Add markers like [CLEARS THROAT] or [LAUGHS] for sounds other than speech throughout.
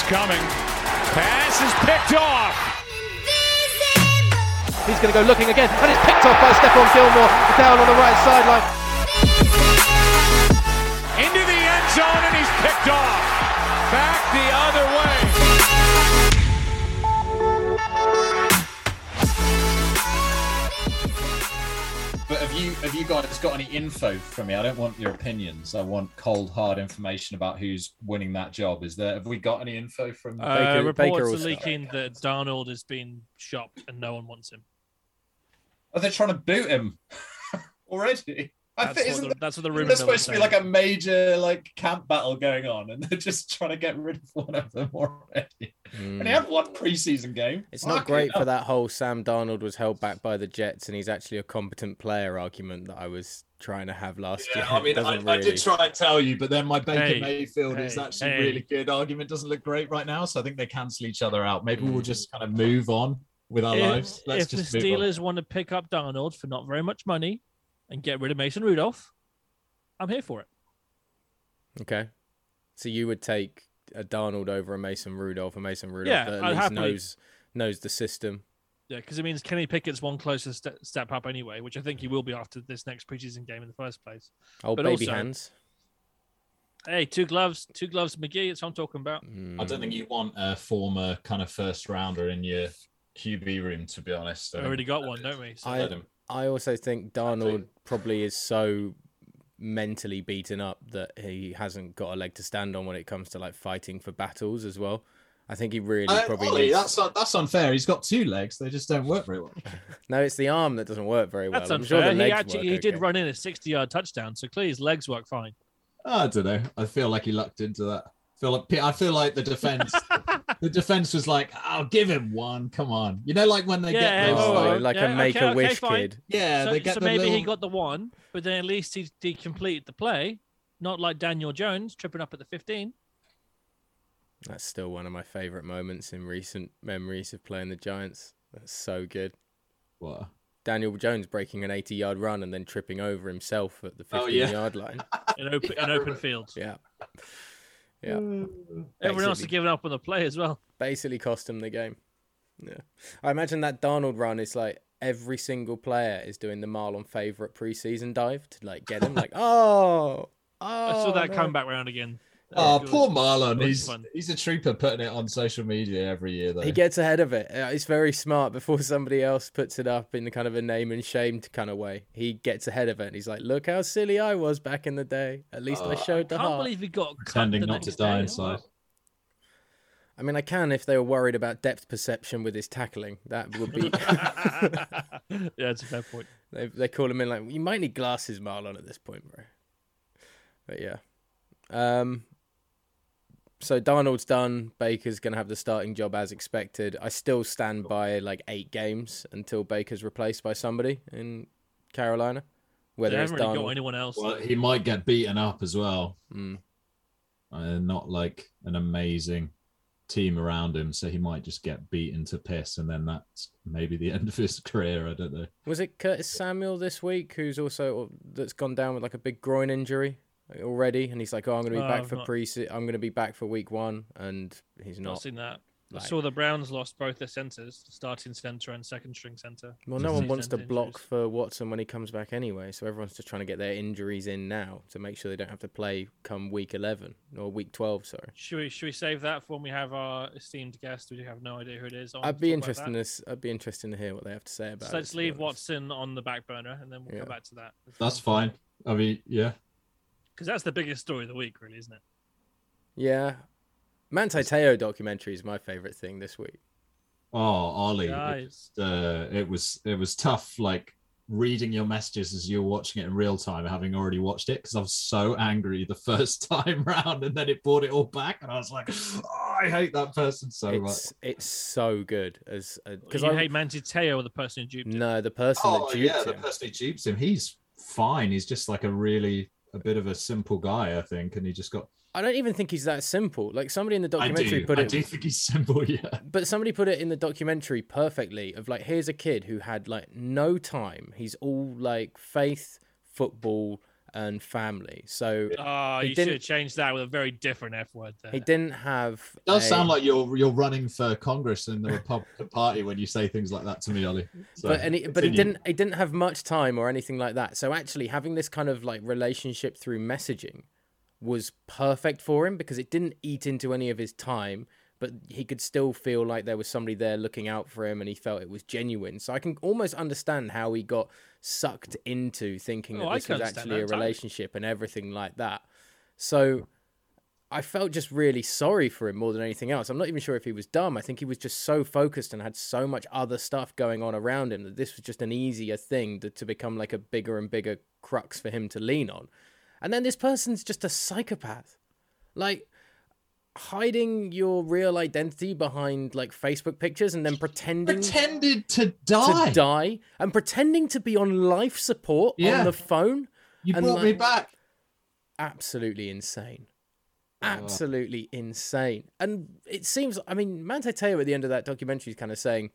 It's coming. Pass is picked off. He's going to go looking again, and it's picked off by Stephon Gilmore down on the right sideline. Into the end zone, and he's picked off. Back the other way. You have you guys got any info from me? I don't want your opinions. I want cold hard information about who's winning that job. Is there have we got any info from Uh, Baker- reports Baker are leaking that Darnold has been shopped and no one wants him. Are they trying to boot him [LAUGHS] already? I That's think what isn't the, that's what the isn't rumor there mill is supposed to be like a major like camp battle going on, and they're just trying to get rid of one of them already. And they have one preseason game. It's not great hell. for that whole Sam Darnold was held back by the Jets and he's actually a competent player argument that I was trying to have last year. I [LAUGHS] mean, I, doesn't I did try and tell you, but then my Baker Hey, Mayfield is actually hey. really good. Argument doesn't look great right now, so I think they cancel each other out. Maybe Mm. we'll just kind of move on with our if, lives. Let's if the just move on. Steelers want to pick up Darnold for not very much money and get rid of Mason Rudolph, I'm here for it. Okay. So you would take a Darnold over a Mason Rudolph, a Mason Rudolph Yeah, that at I'd least happily- knows knows the system. Yeah, because it means Kenny Pickett's one closer ste- step up anyway, which I think he will be after this next preseason game in the first place. Old But baby also- hands. Hey, two gloves, two gloves, McGee. That's what I'm talking about. Mm. I don't think you want a former kind of first rounder in your QB room, to be honest. I already got one, don't we? So, I- Let him. I also think Darnold probably is so mentally beaten up that he hasn't got a leg to stand on when it comes to like fighting for battles as well. I think he really Uh, probably Ollie, needs... that's un- that's unfair. He's got two legs; they just don't work very well. [LAUGHS] [LAUGHS] No, it's the arm that doesn't work very well. that's I'm unfair. sure the he legs actually work he did okay. run in a 60-yard touchdown, so clearly his legs work fine. I don't know. I feel like he lucked into that. I feel like I feel like the defense, [LAUGHS] the defense was like, "I'll give him one. Come on." You know, like when they Yeah, get those, Oh, whoa, whoa, like, like Yeah, a make okay, a wish okay, kid. yeah, so they get so the maybe he got the one, but then at least he, he completed the play, not like Daniel Jones tripping up at the 15. That's still one of my favorite moments in recent memories of playing the Giants. That's so good. What? Daniel Jones breaking an 80 yard run and then tripping over himself at the 15 Oh, yeah. yard line. [LAUGHS] in open in open [LAUGHS] field. Yeah. Yeah. Mm. Everyone else has Basically- given up on the play as well. Basically cost him the game. Yeah. I imagine that Darnold run is like every single player is doing the Marlon favorite preseason dive to like get him like, oh, [LAUGHS] oh I saw oh, that no. come back round again. Oh, It was- poor Marlon. He's fun. he's a trooper putting it on social media every year, though. He gets ahead of it. He's very smart before somebody else puts it up in the kind of a name and shame kind of way. He gets ahead of it and he's like, look how silly I was back in the day. At least I Uh, showed the Can't heart. believe he got pretending not to die day. inside. I mean, I can if they were worried about depth perception with his tackling. That would be. [LAUGHS] yeah, it's a fair point. [LAUGHS] they, they call him in like, you might need glasses, Marlon, at this point, bro. But yeah. Um. So Darnold's done. Baker's gonna have the starting job as expected. I still stand by like eight games until Baker's replaced by somebody in Carolina. They Whether it's haven't really got anyone else. Well, he might get beaten up as well. Mm. Uh, not like an amazing team around him, so he might just get beaten to piss, and then that's maybe the [LAUGHS] end of his career. I don't know. was it Curtis Samuel this week who's also that's gone down with like a big groin injury already, and he's like, oh, I'm gonna be Oh, back I've for not- pre. I'm gonna be back for week one, and he's not not. seen that. I saw the Browns lost both their centers, starting center and second string center. Well, no one wants to block injuries. for Watson when he comes back anyway, so everyone's just trying to get their injuries in now to make sure they don't have to play come week 11 or week 12, sorry. Should we should we save that for when we have our esteemed guest? We have no idea who it is. I'd be talk interested in this. I'd be interested to hear what they have to say about So it. let's leave. Watson on the back burner, and then we'll Yeah. come back to that. That's fine. I mean, yeah. Because that's the biggest story of the week, really, isn't it? Yeah. Manti Teo documentary is my favorite thing this week. Oh, Ollie, it, uh, it was it was tough. Like reading your messages as you're watching it in real time, having already watched it, because I was so angry the [LAUGHS] first time round, and then it brought it all back, and I was like, oh, I hate that person so much. It's it's so good as because because you I hate Manti Teo or the person who duped him. no the person Oh that yeah, duped the person who dupes him, he's fine. He's just like a really a bit of a simple guy, I think, and he just got. I don't even think he's that simple. Like somebody in the I documentary do, put I do think he's simple. [LAUGHS] Yeah. but somebody put it in the documentary perfectly of like here's a kid who had like no time he's all like faith football and family. So Oh, He you should didn't- have changed that with a very different F word there. he didn't have. It does a- sound like you're you're running for Congress in the Republican [LAUGHS] Party when you say things like that to me, Ollie. So, but and he, but he didn't he didn't have much time or anything like that. So actually having this kind of like relationship through messaging was perfect for him because it didn't eat into any of his time, but he could still feel like there was somebody there looking out for him and he felt it was genuine. So I can almost understand how he got sucked into thinking that Oh, I this was actually a relationship and everything like that. So I felt just really sorry for him more than anything else. I'm not even sure if he was dumb. I think he was just so focused and had so much other stuff going on around him that this was just an easier thing to, to become like a bigger and bigger crux for him to lean on. And then this person's just a psychopath. Like hiding your real identity behind like Facebook pictures and then pretending pretended to die. to die and pretending to be on life support Yeah. on the phone. You and brought me back. absolutely insane. Oh. Absolutely insane. And it seems, I mean, Manti Teo at the end of that documentary is kind of saying,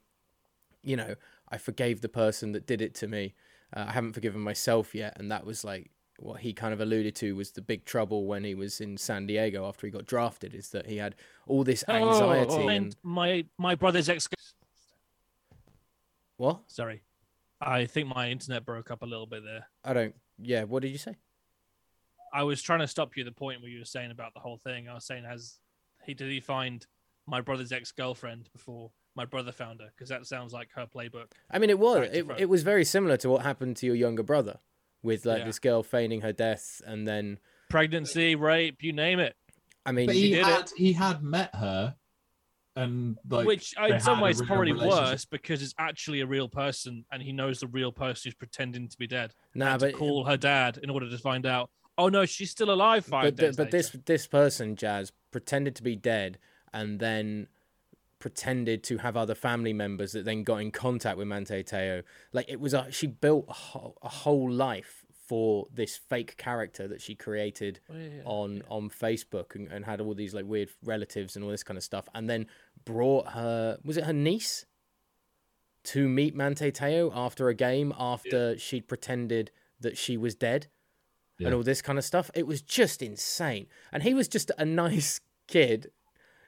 you know, I forgave the person that did it to me. Uh, I haven't forgiven myself yet. And that was like what he kind of alluded to was the big trouble when he was in San Diego after he got drafted, is that he had all this oh, oh, anxiety. Oh, and and my my brother's ex. what? Sorry, I think my internet broke up a little bit there. I don't, yeah, what did you say? I was trying to stop you at the point where you were saying about the whole thing. I was saying, has he did he find my brother's ex girlfriend before my brother found her? Because that sounds like her playbook. I mean, it was. It, it was very similar to what happened to your younger brother with like Yeah. this girl feigning her death and then, Pregnancy, rape, you name it. I mean, But he did it. he had met her, and like Which uh, in some ways real probably worse because it's actually a real person and he knows the real person who's pretending to be dead. nah, and but to call her dad in order to find out. Oh no, she's still alive. Five but, days but this this person jazz pretended to be dead and then pretended to have other family members that then got in contact with Manti Teo. Like it was a she built a whole, a whole life for this fake character that she created Oh, yeah, yeah. on on Facebook and, and had all these like weird relatives and all this kind of stuff and then brought her was it her niece to meet Manti Teo after a game after she'd pretended that she was dead Yeah. and all this kind of stuff. It was just insane. And he was just a [LAUGHS] nice kid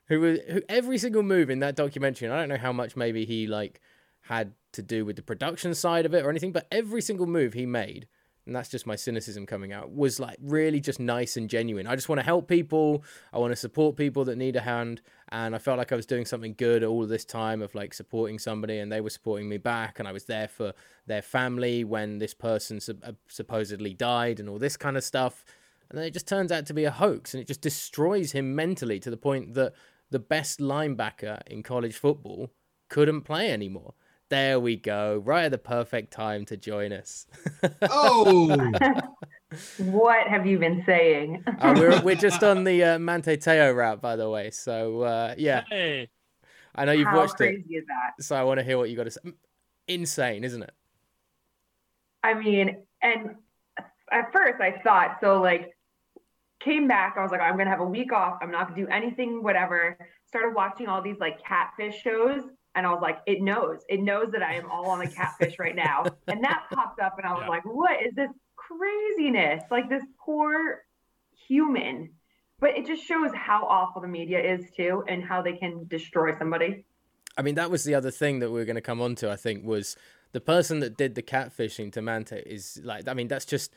who was who every single move in that documentary, and I don't know how much maybe he like had to do with the production side of it or anything, but every single move he made, and that's just my cynicism coming out, was like really just nice and genuine. I just want to help people. I want to support people that need a hand. And I felt like I was doing something good all of this time of like supporting somebody, and they were supporting me back. And I was there for their family when this person uh, supposedly died, and all this kind of stuff. And then it just turns out to be a hoax, and it just destroys him mentally to the point that the best linebacker in college football couldn't play anymore. There we go, right at the perfect time to join us. [LAUGHS] Oh, What have you been saying? Uh, we're we're just on the uh, Manti Teo route, by the way. So uh, yeah, Hey, I know you've How watched it, crazy is that? so I want to hear what you got to say. Insane, isn't it? I mean, and at first I thought so like came back, I was like, I'm gonna have a week off, I'm not gonna do anything, whatever. Started watching all these like catfish shows, and I was like, it knows, it knows that I am all on the catfish right now. [LAUGHS] And that popped up, and I was Yeah. like, what is this craziness? Like this poor human. But it just shows how awful the media is too, and how they can destroy somebody. I mean, that was the other thing that we are going to come on to. I think was the person that did the catfishing to Manti is like. I mean, that's just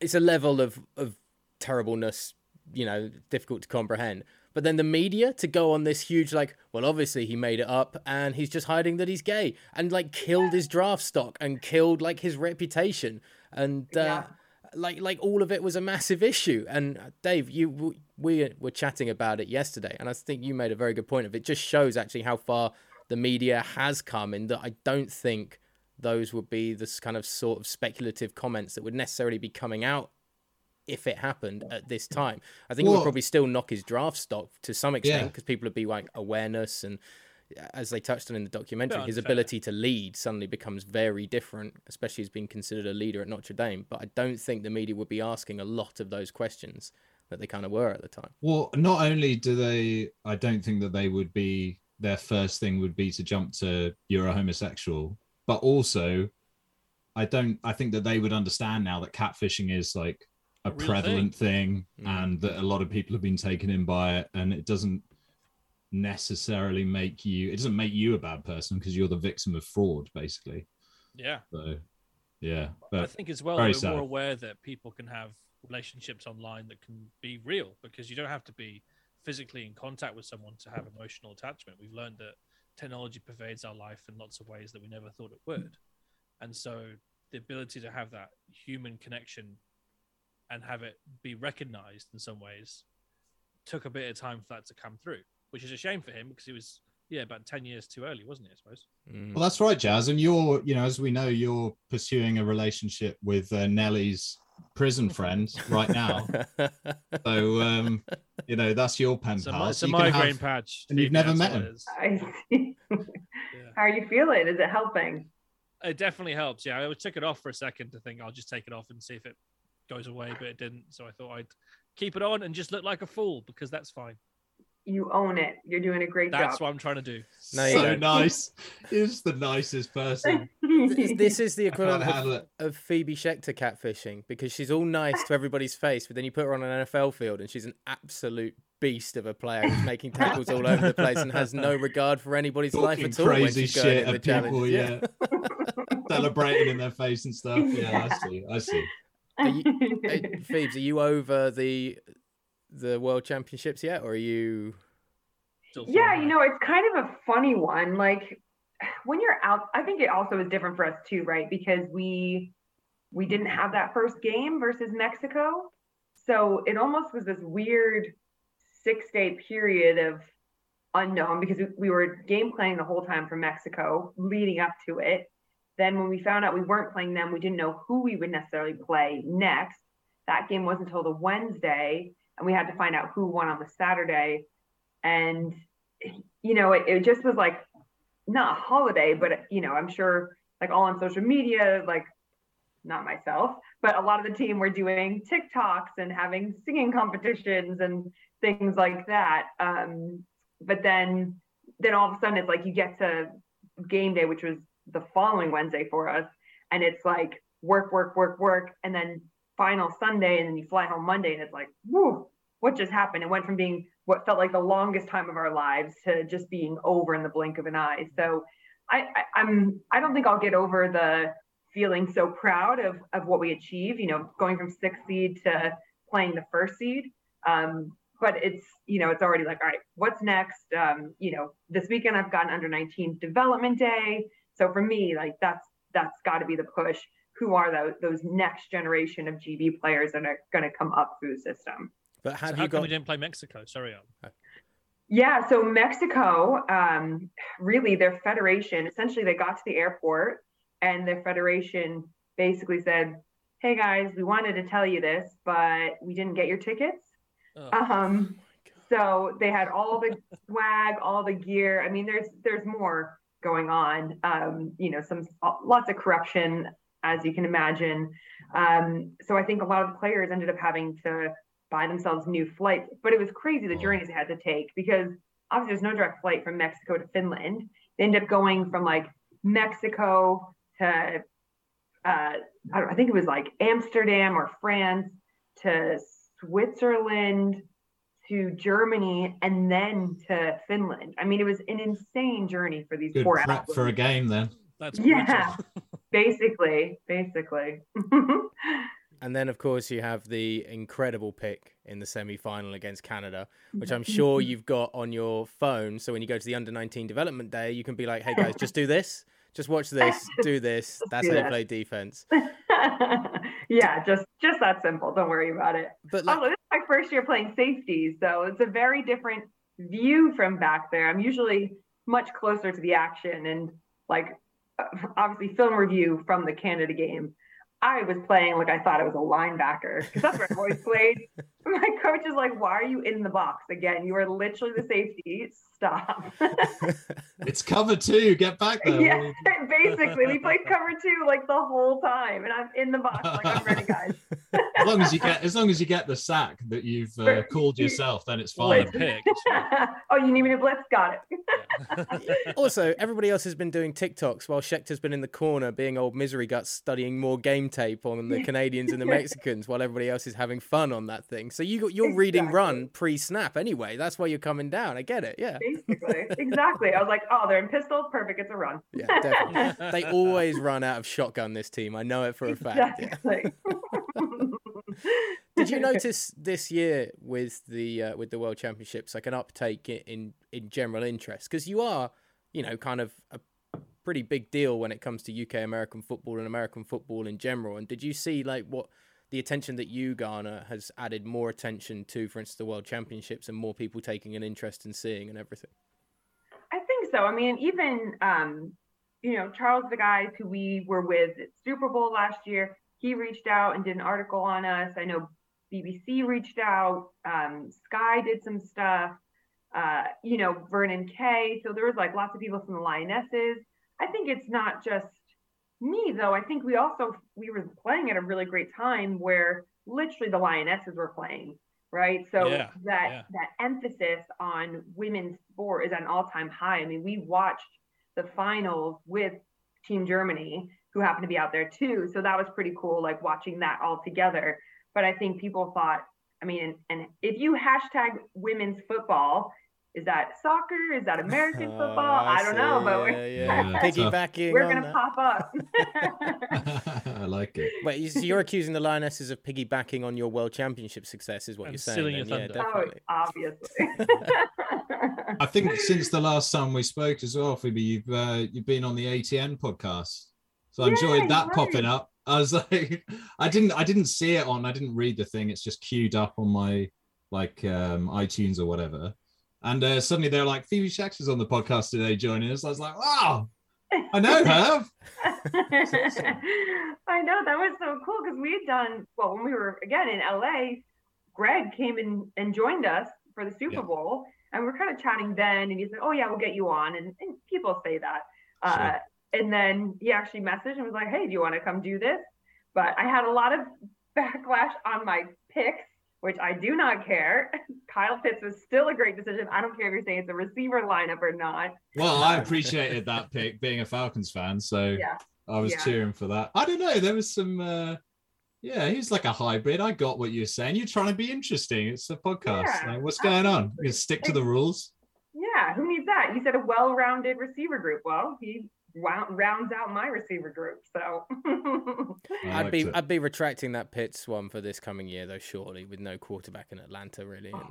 it's a level of of terribleness, you know, difficult to comprehend. But then the media to go on this huge like, well, obviously he made it up and he's just hiding that he's gay and like killed his draft stock and killed like his reputation and uh, Yeah. like like all of it was a massive issue. And uh, Dave, you we were chatting about it yesterday, and I think you made a very good point of it. Just shows actually how far the media has come in that I don't think those would be this kind of sort of speculative comments that would necessarily be coming out if it happened at this time. I think it would probably still knock his draft stock to some extent Yeah. because people would be like awareness and as they touched on in the documentary, his ability to lead suddenly becomes very different, especially as being considered a leader at Notre Dame. But I don't think the media would be asking a lot of those questions that they kind of were at the time. well, not only do they, I don't think that they would be their first thing would be to jump to you're a homosexual, but also I don't. I think that they would understand now that catfishing is like a, A prevalent thing, Mm. and that a lot of people have been taken in by it, and it doesn't necessarily make you. It doesn't make you a bad person because you're the victim of fraud, basically. Yeah. So, yeah, I think as well we're sad. more aware that people can have relationships online that can be real because you don't have to be physically in contact with someone to have emotional attachment. We've learned that technology pervades our life in lots of ways that we never thought it would. And so the ability to have that human connection and have it be recognized in some ways took a bit of time for that to come through, which is a shame for him because he was yeah, about ten years too early, wasn't he? I suppose. Mm. Well, that's right, Jazz. And you're, you know, as we know, you're pursuing a relationship with uh, Nellie's prison [LAUGHS] friend right now. [LAUGHS] so, um, you know, that's your pen It's a, pal. it's So a you can migraine have- patch. and you've never met him. it is. I see. [LAUGHS] How are you feeling? Is it helping? It definitely helps. Yeah, I took it off for a second to think I'll just take it off and see if it goes away, but it didn't. So I thought I'd keep it on and just look like a fool because that's fine. You own it. You're doing a great job. That's job. what I'm trying to do. No, you so don't. nice. He's the nicest person. [LAUGHS] this, this is the equivalent of, of Phoebe Schechter catfishing because she's all nice to everybody's face, but then you put her on an NFL field and she's an absolute beast of a player who's making tackles all over the place and has no regard for anybody's life at all when crazy she's shit in the at people, challenge. yeah. [LAUGHS] Celebrating in their face and stuff. Yeah, I see. I see. Are you, [LAUGHS] Phoebes, are you over the the World Championships yet, or are you? Still yeah, you know, it's kind of a funny one. Like when you're out, I think it also is different for us too, right? Because we we didn't have that first game versus Mexico. So it almost was this weird six day period of unknown because we, we were game planning the whole time for Mexico leading up to it. Then when we found out we weren't playing them, we didn't know who we would necessarily play next. That game wasn't until the Wednesday, and we had to find out who won on the Saturday. And you know, it, it just was like not a holiday, but you know, I'm sure like all on social media, like not myself, but a lot of the team were doing TikToks and having singing competitions and things like that. Um, but then, then all of a sudden, it's like you get to game day, which was the following Wednesday for us, and it's like work, work, work, work, and then final Sunday, and then you fly home Monday, and it's like, whoo, what just happened? It went from being what felt like the longest time of our lives to just being over in the blink of an eye. So I, I I'm I don't think I'll get over the feeling so proud of of what we achieved. You know, going from sixth seed to playing the first seed. Um, but it's you know it's already like all right, what's next? Um, you know, this weekend I've got an under 19 development day. So for me, like that's that's got to be the push. Who are those those next generation of GB players that are going to come up through the system? But So have how you come we didn't play Mexico? Sorry, Al. Yeah, so Mexico, um, really, their federation, essentially, they got to the airport and their federation basically said, Hey guys, we wanted to tell you this, but we didn't get your tickets. Oh, Um, so they had all the [LAUGHS] swag, all the gear. I mean, there's there's more going on. Um, you know, some lots of corruption, as you can imagine. Um, so I think a lot of the players ended up having to buy themselves new flights. But it was crazy the journeys they had to take because obviously there's no direct flight from Mexico to Finland. They end up going from like Mexico to uh, I, I think it was like Amsterdam or France to Switzerland to Germany and then to Finland. I mean, it was an insane journey for these Good poor prep for a game then. That's Yeah. [LAUGHS] Basically, basically. [LAUGHS] And then, of course, you have the incredible pick in the semi final against Canada, which I'm [LAUGHS] sure you've got on your phone. So when you go to the under 19 development day, you can be like, hey guys, just do this. Just watch this, do this. That's do how you play defense. yeah, just just that simple. Don't worry about it. But like, Also, this is my first year playing safety, so it's a very different view from back there. I'm usually much closer to the action and like obviously film review from the Canada game. I was playing like I thought I was a linebacker because that's where I've always played. [LAUGHS] [LAUGHS] My coach is like, "Why are you in the box again? You are literally the safety. Stop." [LAUGHS] It's cover two. Get back there. yeah, [LAUGHS] basically, we played cover two like the whole time, and I'm in the box like I'm ready, guys. as long as you get as long as you get the sack that you've uh, called yourself, then it's Or a fine. pick. oh, you need me to blitz? Got it. also, everybody else has been doing TikToks while Schechter's been in the corner being old misery guts studying more game tape on the Canadians and the Mexicans while everybody else is having fun on that thing. So you got you're reading run pre-snap anyway. That's why you're coming down. I get it. Yeah. Basically, exactly. I was like, oh, they're in pistol. Perfect. It's a run. Yeah, definitely. they always run out of shotgun this team. I know it for a fact. Yeah. Exactly. [LAUGHS] Did you [LAUGHS] notice this year with the uh, with the World Championships like an uptake in in general interest? Because you are, you know, kind of a pretty big deal when it comes to UK American football and American football in general. And did you see like what the attention that you garner has added more attention to, for instance, the World Championships and more people taking an interest in seeing and everything? I think so. I mean, even um, you know, Charles the guys who we were with at Super Bowl last year, he reached out and did an article on us. I know BBC reached out, um, Sky did some stuff, uh, you know, Vernon Kay. So there was like lots of people from the Lionesses. I think it's not just me though. I think we also we were playing at a really great time where literally the Lionesses were playing, right? So Yeah, that yeah. that emphasis on women's sport is at an all-time high. I mean, we watched the finals with Team Germany, who happened to be out there too. So that was pretty cool, like watching that all together. But I think people thought, I mean, and, and if you hashtag women's football, is that soccer? Is that American [LAUGHS] Oh, football? I don't know, but yeah, we're, yeah. Yeah, [LAUGHS] piggybacking. we're gonna that. pop up. [LAUGHS] I like it. Wait, you- so you're accusing the Lionesses of piggybacking on your World Championship success, is what And you're saying? your. Yeah, thunder. oh, definitely. obviously. I think since the last time we spoke as well, Phoebe, you've uh, you've been on the ATN podcast, so I Yeah, enjoyed that you're popping up. I was like, I didn't I didn't see it on, I didn't read the thing. It's just queued up on my like um, iTunes or whatever, and uh, suddenly they're like, Phoebe Schechter's on the podcast today, joining us. I was like, wow, I know her. [LAUGHS] I know that was so cool because we had done well when we were again in LA. Greg came in and joined us for the Super Yeah. Bowl, and we're kind of chatting then. And he said, "Oh yeah, we'll get you on." And, and people say that. Uh, and then he actually messaged and was like, "Hey, do you want to come do this?" But I had a lot of backlash on my picks, which I do not care. [LAUGHS] Kyle Pitts was still a great decision. I don't care if you're saying it's a receiver lineup or not. Well, I appreciated that pick, being a Falcons fan, so Yeah. I was Yeah. cheering for that. I don't know. There was some. Uh, yeah, he's like a hybrid. I got what you're saying. You're trying to be interesting. It's a podcast. Yeah, Like, what's going on? You stick to the rules. Yeah, who needs that? You said a well-rounded receiver group. Well, he rounds out my receiver group. So [LAUGHS] I I'd be it. I'd be retracting that Pitts one for this coming year though, shortly, with no quarterback in Atlanta really. And, oh,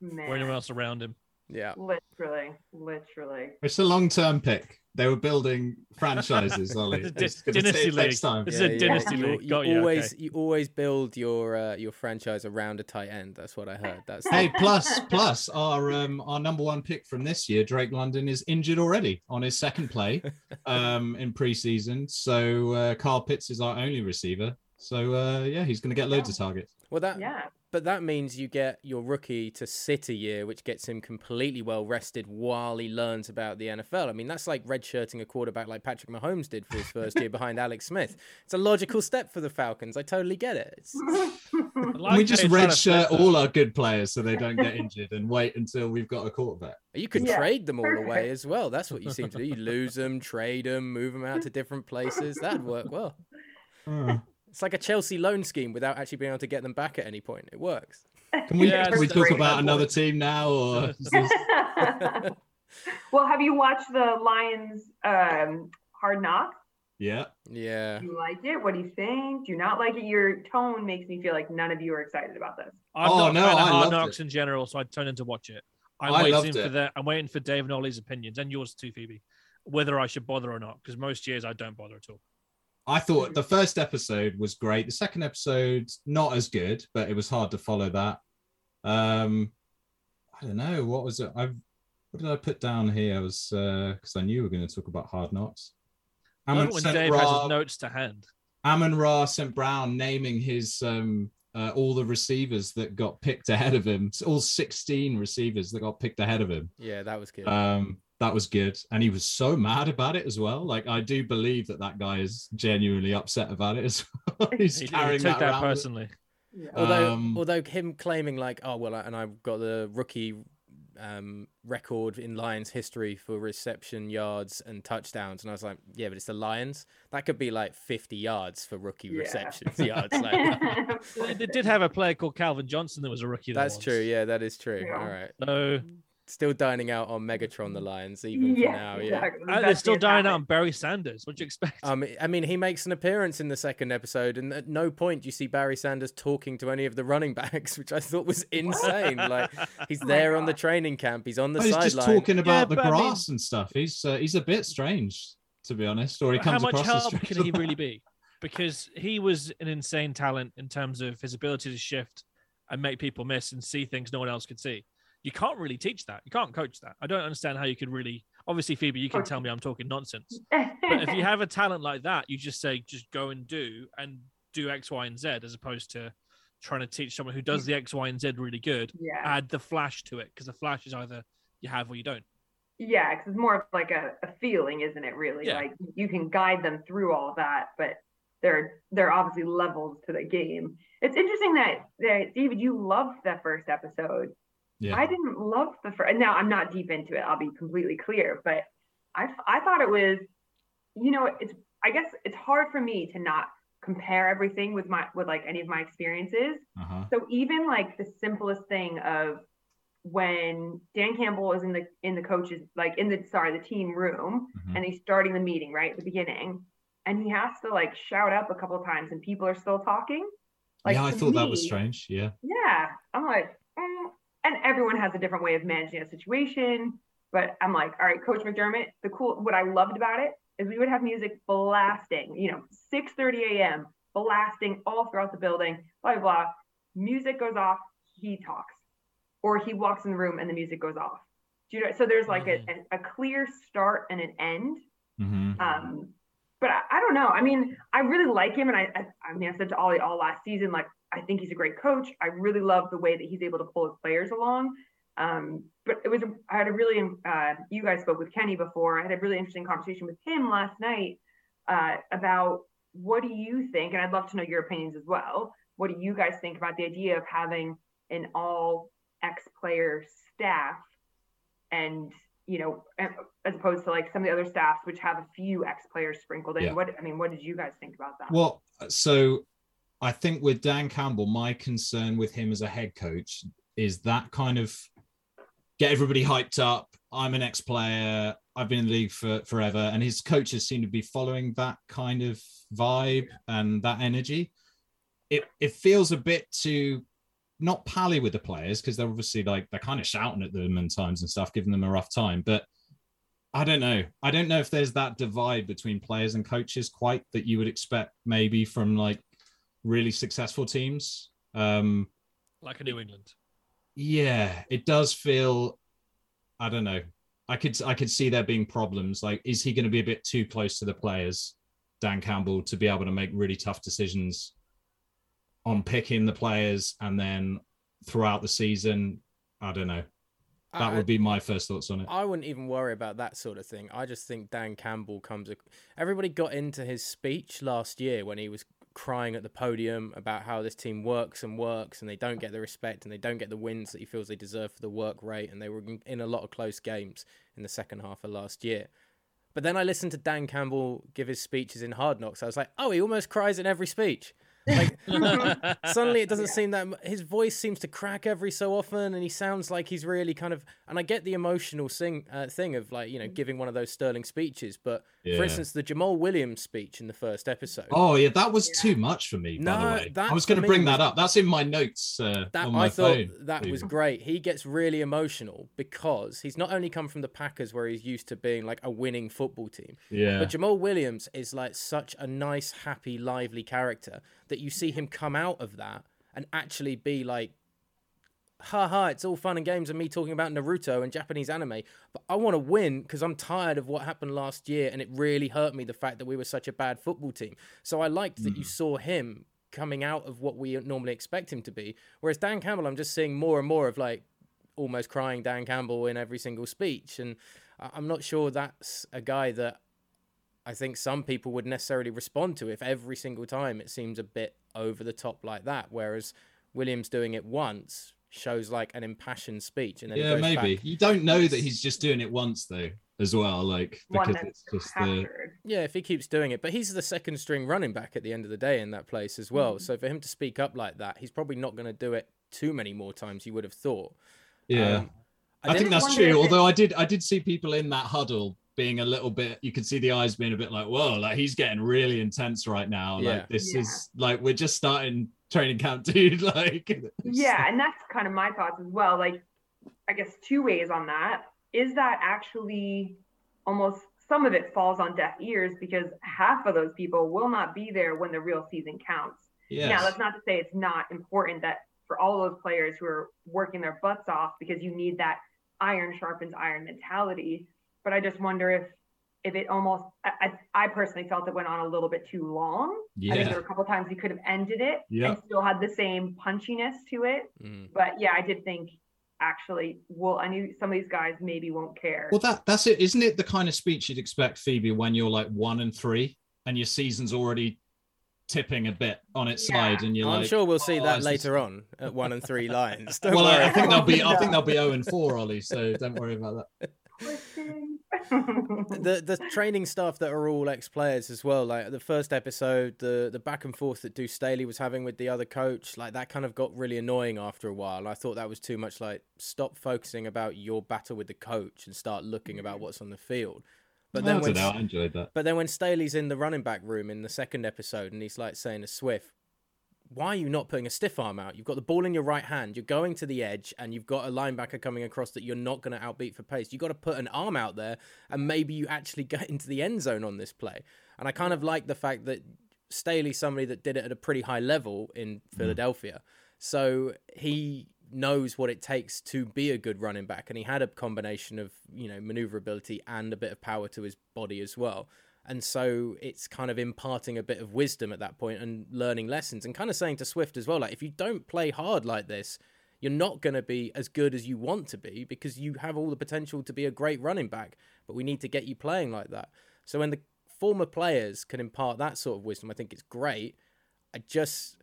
man, Or anyone else around him. Yeah. literally, literally. It's a long-term pick. They were building franchises, [LAUGHS] Ollie. It's a It's gonna dynasty take- takes league. time. This is a dynasty You, league. you Got you, always okay. you always build your uh, your franchise around a tight end. That's what I heard. That's the- Hey, plus, [LAUGHS] plus, our um, our number one pick from this year, Drake London, is injured already on his second play [LAUGHS] um, in preseason. So uh, Kyle Pitts is our only receiver. So uh, yeah, he's going to get loads of targets. well that Yeah, but that means you get your rookie to sit a year, which gets him completely well rested while he learns about the NFL. I mean, that's like redshirting a quarterback like Patrick Mahomes did for his first year behind [LAUGHS] Alex Smith. It's a logical step for the Falcons. I totally get it. It's, [LAUGHS] like we just you're trying to redshirt all our good players so they don't get injured and wait until we've got a quarterback. You could Yeah, trade them all away [LAUGHS] as well. That's what you seem to do. You lose them, trade them, move them out to different places. That'd work well. Hmm. It's like a Chelsea loan scheme without actually being able to get them back at any point. It works. Can we, Yeah, can we talk great. about another team now? Or [LAUGHS] this- [LAUGHS] well, have you watched the Lions um, Hard Knocks? yeah. Yeah. Do you like it? What do you think? Do you not like it? Your tone makes me feel like none of you are excited about this. I'm Oh, not no, a fan of I Hard Knocks it. in general, so I turned in to watch it. I'm I waiting for that. I'm waiting for Dave and Ollie's opinions and yours too, Phoebe, whether I should bother or not. Because most years I don't bother at all. I thought the first episode was great. The second episode, not as good, but it was hard to follow that. Um, I don't know what was it. I what did I put down here? I was because I knew we were going to talk about Hard Knocks. I love Amon it when sent Dave has his notes to hand. Amon-Ra St. Brown naming his um uh, all the receivers that got picked ahead of him. All 16 receivers that got picked ahead of him. Yeah, that was good. Um, that was good, and he was so mad about it as well. Like I do believe that that guy is genuinely upset about it as [LAUGHS] well. He's He, he carrying took that, that around personally. Yeah. Although, Um, although him claiming like, oh well, and I've got the rookie um, record in Lions history for reception yards and touchdowns, and I was like, yeah, but it's the Lions. That could be like fifty yards for rookie Yeah. receptions [LAUGHS] yards. Like, They, they did have a player called Calvin Johnson that was a rookie. that's once. true. Yeah, that is true. Yeah. All right, So still dining out on Megatron the Lions even for yeah, now. Yeah. exactly. uh, they're still dining out on Barry Sanders. What do you expect? Um, I mean, he makes an appearance in the second episode, and at no point do you see Barry Sanders talking to any of the running backs, [LAUGHS] which I thought was insane. like he's [LAUGHS] Oh there on the training camp, he's on the Oh, he's just sideline. talking about the but I mean- grass and stuff. He's uh, he's a bit strange, to be honest. Or he How comes much across as help strange. can he [LAUGHS] really be? Because he was an insane talent in terms of his ability to shift and make people miss and see things no one else could see. You can't really teach that. You can't coach that. I don't understand how you could really. Obviously, Phoebe, you can tell me I'm talking nonsense. [LAUGHS] But if you have a talent like that, you just say, just go and do and do X, Y, and Z, as opposed to trying to teach someone who does the X, Y, and Z really good. yeah, Add the flash to it because the flash is either you have or you don't. yeah, because it's more of like a, a feeling, isn't it? Really, Yeah. like you can guide them through all that, but there there are obviously levels to the game. It's interesting that, that David, you loved that first episode. Yeah. I didn't love the first. Now I'm not deep into it. I'll be completely clear, but I I thought it was, you know, it's I guess it's hard for me to not compare everything with my with like any of my experiences. Uh-huh. So even like the simplest thing of when Dan Campbell is in the in the coaches like in the sorry the team room Mhm. and he's starting the meeting right at the beginning and he has to like shout up a couple of times and people are still talking. Like yeah, I thought that was strange. Yeah. yeah i'm like mm. And everyone has a different way of managing a situation but i'm like all right coach mcdermott the cool what i loved about it is we would have music blasting you know 6 30 a.m blasting all throughout the building blah blah blah. Music goes off he talks or he walks in the room and the music goes off. Do you know so there's like a, a, a clear start and an end. Hmm um, but I, I don't know. I mean, I really like him, and I, I, I mean, I said to Ollie all last season, like I think he's a great coach. I really love the way that he's able to pull his players along. Um, but it was, I had a really, uh, you guys spoke with Kenny before. I had a really interesting conversation with him last night uh, about what do you think, and I'd love to know your opinions as well. What do you guys think about the idea of having an all ex-player staff, and you know, as opposed to like some of the other staffs which have a few ex-players sprinkled in. Yeah. What I mean, what did you guys think about that? Well, so I think with Dan Campbell, my concern with him as a head coach is that kind of get everybody hyped up. I'm an ex-player. I've been in the league for forever, and his coaches seem to be following that kind of vibe and that energy. It it feels a bit too not pally with the players because they're obviously like they're kind of shouting at them and times and stuff, giving them a rough time. But I don't know. I don't know if there's that divide between players and coaches quite that you would expect maybe from like really successful teams. Um, Like a New England. yeah, it does feel. I don't know. I could I could see there being problems. Like, is he going to be a bit too close to the players, Dan Campbell, to be able to make really tough decisions on picking the players and then throughout the season? I don't know. That I- would be my first thoughts on it. I wouldn't even worry about that sort of thing. I just think Dan Campbell comes. Everybody got into his speech last year when he was crying at the podium about how this team works and works and they don't get the respect and they don't get the wins that he feels they deserve for the work rate. And they were in- a lot of close games in the second half of last year. But then I listened to Dan Campbell give his speeches in Hard Knocks. I was like, oh, he almost cries in every speech. Like [LAUGHS] suddenly it doesn't seem that his voice seems to crack every so often and he sounds like he's really kind of and i get the emotional sing, uh, thing of like you know giving one of those sterling speeches but Yeah. for instance the jamaal williams speech in the first episode Oh yeah, that was too much for me. by No, the way, I was going to bring that up. That's in my notes uh, that on my i thought phone. that was great he gets really emotional because he's not only come from the packers where he's used to being like a winning football team Yeah, But Jamaal Williams is like such a nice, happy, lively character that you see him come out of that and actually be like, ha ha, it's all fun and games and me talking about Naruto and Japanese anime. But I want to win because I'm tired of what happened last year and it really hurt me the fact that we were such a bad football team. So I liked that you hmm. saw him coming out of what we normally expect him to be. Whereas Dan Campbell, I'm just seeing more and more of like almost crying Dan Campbell in every single speech. And I'm not sure that's a guy that I think some people would necessarily respond to if every single time it seems a bit over the top like that. Whereas Williams doing it once shows like an impassioned speech, and then yeah, maybe back. you don't know that he's just doing it once though, as well. Like because it's just the yeah, if he keeps doing it, but he's the second string running back at the end of the day in that place as well. Mm-hmm. So for him to speak up like that, he's probably not going to do it too many more times. You would have thought. Yeah. Um, I, I think that's true. Although I did, I did see people in that huddle being a little bit you can see the eyes being a bit like whoa like he's getting really intense right now yeah. like this yeah. is like we're just starting training camp [LAUGHS] dude like yeah and that's kind of my thoughts as well like i guess two ways on that is that actually almost some of it falls on deaf ears because half of those people will not be there when the real season counts yes. now that's not to say it's not important that for all those players who are working their butts off because you need that iron sharpens iron mentality but I just wonder if if it almost I, I personally felt it went on a little bit too long. Yeah. I think there were a couple times he could have ended it yep. and still had the same punchiness to it. Mm. But yeah, I did think actually, well, I knew some of these guys maybe won't care. Well, that that's it, isn't it? The kind of speech you'd expect, Phoebe, when you're like one and three and your season's already tipping a bit on its yeah. side, and you're I'm like, sure we'll see oh, that later this... on at one and three lines. [LAUGHS] well, I, I, think they'll be I think [LAUGHS] they'll be zero and four, Ollie. So don't worry about that. [LAUGHS] the the training staff that are all ex players as well. Like the first episode, the the back and forth that Deuce Staley was having with the other coach, like that kind of got really annoying after a while. I thought that was too much. Like stop focusing about your battle with the coach and start looking about mm. what's on the field. But then I when, know, I enjoyed that. But then when Staley's in the running back room in the second episode and he's like saying to Swift, why are you not putting a stiff arm out? You've got the ball in your right hand, you're going to the edge, and you've got a linebacker coming across that you're not going to outbeat for pace. You've got to put an arm out there, and maybe you actually [LAUGHS] get into the end zone on this play. And I kind of like the fact that Staley's somebody that did it at a pretty high level in mm. Philadelphia. So he knows what it takes to be a good running back, and he had a combination of, you know, maneuverability and a bit of power to his body as well and so it's kind of imparting a bit of wisdom at that point and learning lessons and kind of saying to Swift as well like if you don't play hard like this you're not going to be as good as you want to be because you have all the potential to be a great running back but we need to get you playing like that. So when the former players can impart that sort of wisdom i think it's great. I just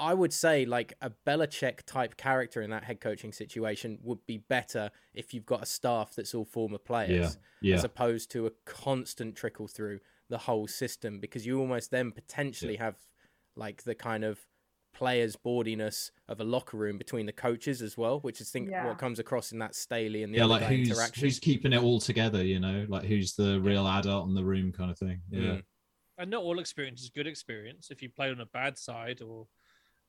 I would say like a Belichick type character in that head coaching situation would be better if you've got a staff that's all former players, yeah. Yeah. as opposed to a constant trickle through the whole system, because you almost then potentially yeah. have like the kind of players' boardiness of a locker room between the coaches as well, which is think what comes across in that Staley and the yeah, like who's interaction. who's keeping it all together, you know, like who's the real adult in the room kind of thing. Yeah. Mm. And not all experience is good experience. If you play on a bad side or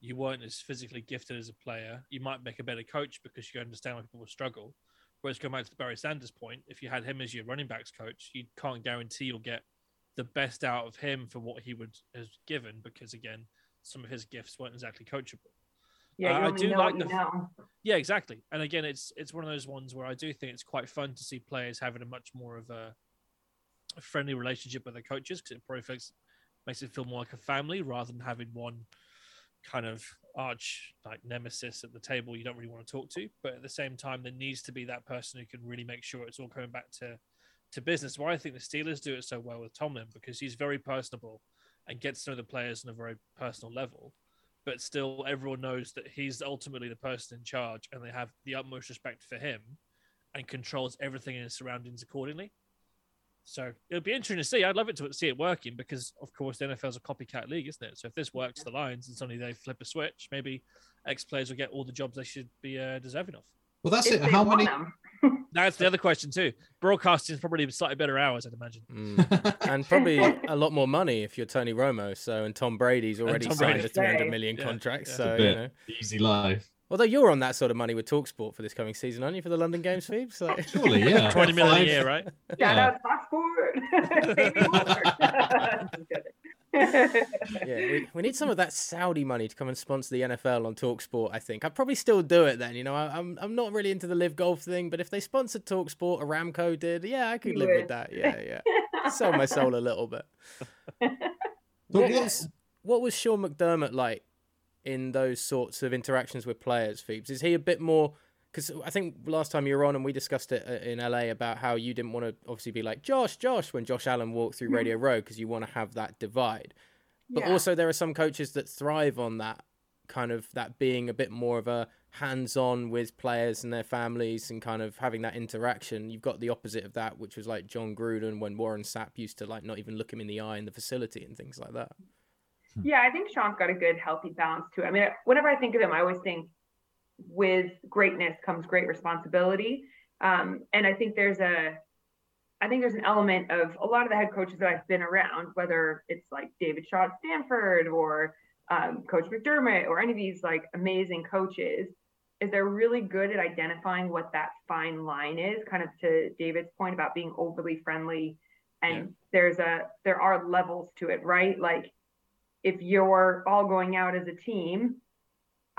you weren't as physically gifted as a player, you might make a better coach because you understand why people will struggle. Whereas going back to the Barry Sanders point, if you had him as your running backs coach, you can't guarantee you'll get the best out of him for what he would has given because again, some of his gifts weren't exactly coachable. Yeah, uh, I do like the know. yeah, exactly. And again, it's it's one of those ones where I do think it's quite fun to see players having a much more of a, a friendly relationship with their coaches because it probably makes, makes it feel more like a family rather than having one kind of arch like nemesis at the table you don't really want to talk to but at the same time there needs to be that person who can really make sure it's all coming back to to business. Why i think the steelers do it so well with tomlin because he's very personable and gets to know the players on a very personal level but still everyone knows that he's ultimately the person in charge and they have the utmost respect for him and controls everything in his surroundings accordingly so it'll be interesting to see. I'd love it to see it working because, of course, the NFL's a copycat league, isn't it? So if this works, the Lions, and suddenly they flip a switch, maybe ex players will get all the jobs they should be uh, deserving of. Well, that's if it. How many? [LAUGHS] That's the other question too. Broadcasting is probably slightly better hours, I'd imagine, mm. [LAUGHS] and probably [LAUGHS] a lot more money if you're Tony Romo. So and Tom Brady's already Tom signed Brady. a 300 million yeah. contract. Yeah. So you know, easy life. Although you're on that sort of money with Talksport for this coming season, aren't you, for the London Games, Phoebe? So... Surely, yeah. 20 million a year, right? Shout yeah. Out [LAUGHS] yeah, we, we, need some of that Saudi money to come and sponsor the NFL on Talksport. I think I'd probably still do it then. You know, I, am I'm, I'm not really into the LIV Golf thing, but if they sponsored Talksport, Aramco did, yeah, I could live with that. Yeah, yeah, sell my soul a little bit. [LAUGHS] what was what was Sean McDermott like in those sorts of interactions with players, Phoebes? Is he a bit more because I think last time you were on and we discussed it uh, in LA about how you didn't want to obviously be like Josh, Josh when Josh Allen walked through Radio Row because you want to have that divide. But Yeah. also there are some coaches that thrive on that kind of that being a bit more of a hands-on with players and their families and kind of having that interaction. You've got the opposite of that, which was like Jon Gruden when Warren Sapp used to like not even look him in the eye in the facility and things like that. Yeah, I think Sean's got a good, healthy balance too. I mean, whenever I think of him, I always think with greatness comes great responsibility. Um, and I think there's a, I think there's an element of a lot of the head coaches that I've been around, whether it's like David Shaw at Stanford or um, Coach McDermott or any of these like amazing coaches, is they're really good at identifying what that fine line is. Kind of to David's point about being overly friendly, and Yeah. there's a there are levels to it, right? Like if you're all going out as a team,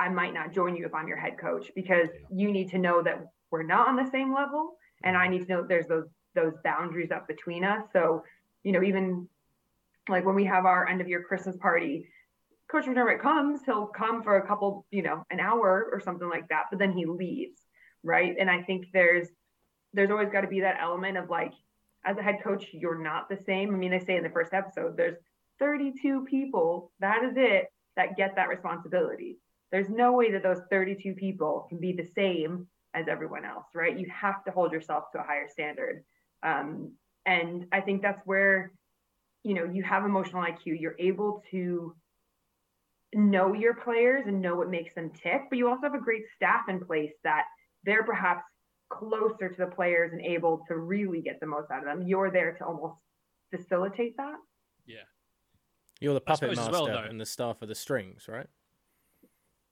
I might not join you if I'm your head coach because you need to know that we're not on the same level and I mm-hmm. need to know that there's those those boundaries up between us. So, you know, even like when we have our end of year Christmas party, Coach McDermott comes, he'll come for a couple, you know, an hour or something like that, but then he leaves, right? And I think there's there's always got to be that element of like as a head coach, you're not the same. I mean, they say in the first episode, there's 32 people, that is it, that get that responsibility. There's no way that those 32 people can be the same as everyone else, right? You have to hold yourself to a higher standard. Um, and I think that's where, you know, you have emotional IQ. You're able to know your players and know what makes them tick, but you also have a great staff in place that they're perhaps closer to the players and able to really get the most out of them. You're there to almost facilitate that. Yeah. You're the puppet master well, and the staff are the strings, right?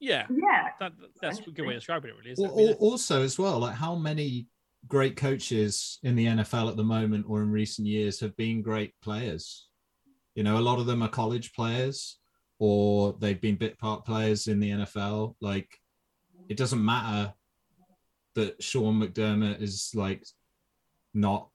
Yeah. Yeah. That, that's a good way of describing it, really. Al- Isn't it? I mean, also, as well, like how many great coaches in the NFL at the moment or in recent years have been great players? You know, a lot of them are college players or they've been bit part players in the NFL. Like, it doesn't matter that Sean McDermott is like not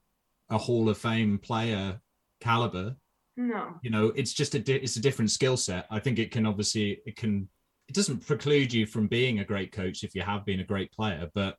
a Hall of Fame player caliber No. you know it's just a di- it's a different skill set i think it can obviously it can it doesn't preclude you from being a great coach if you have been a great player but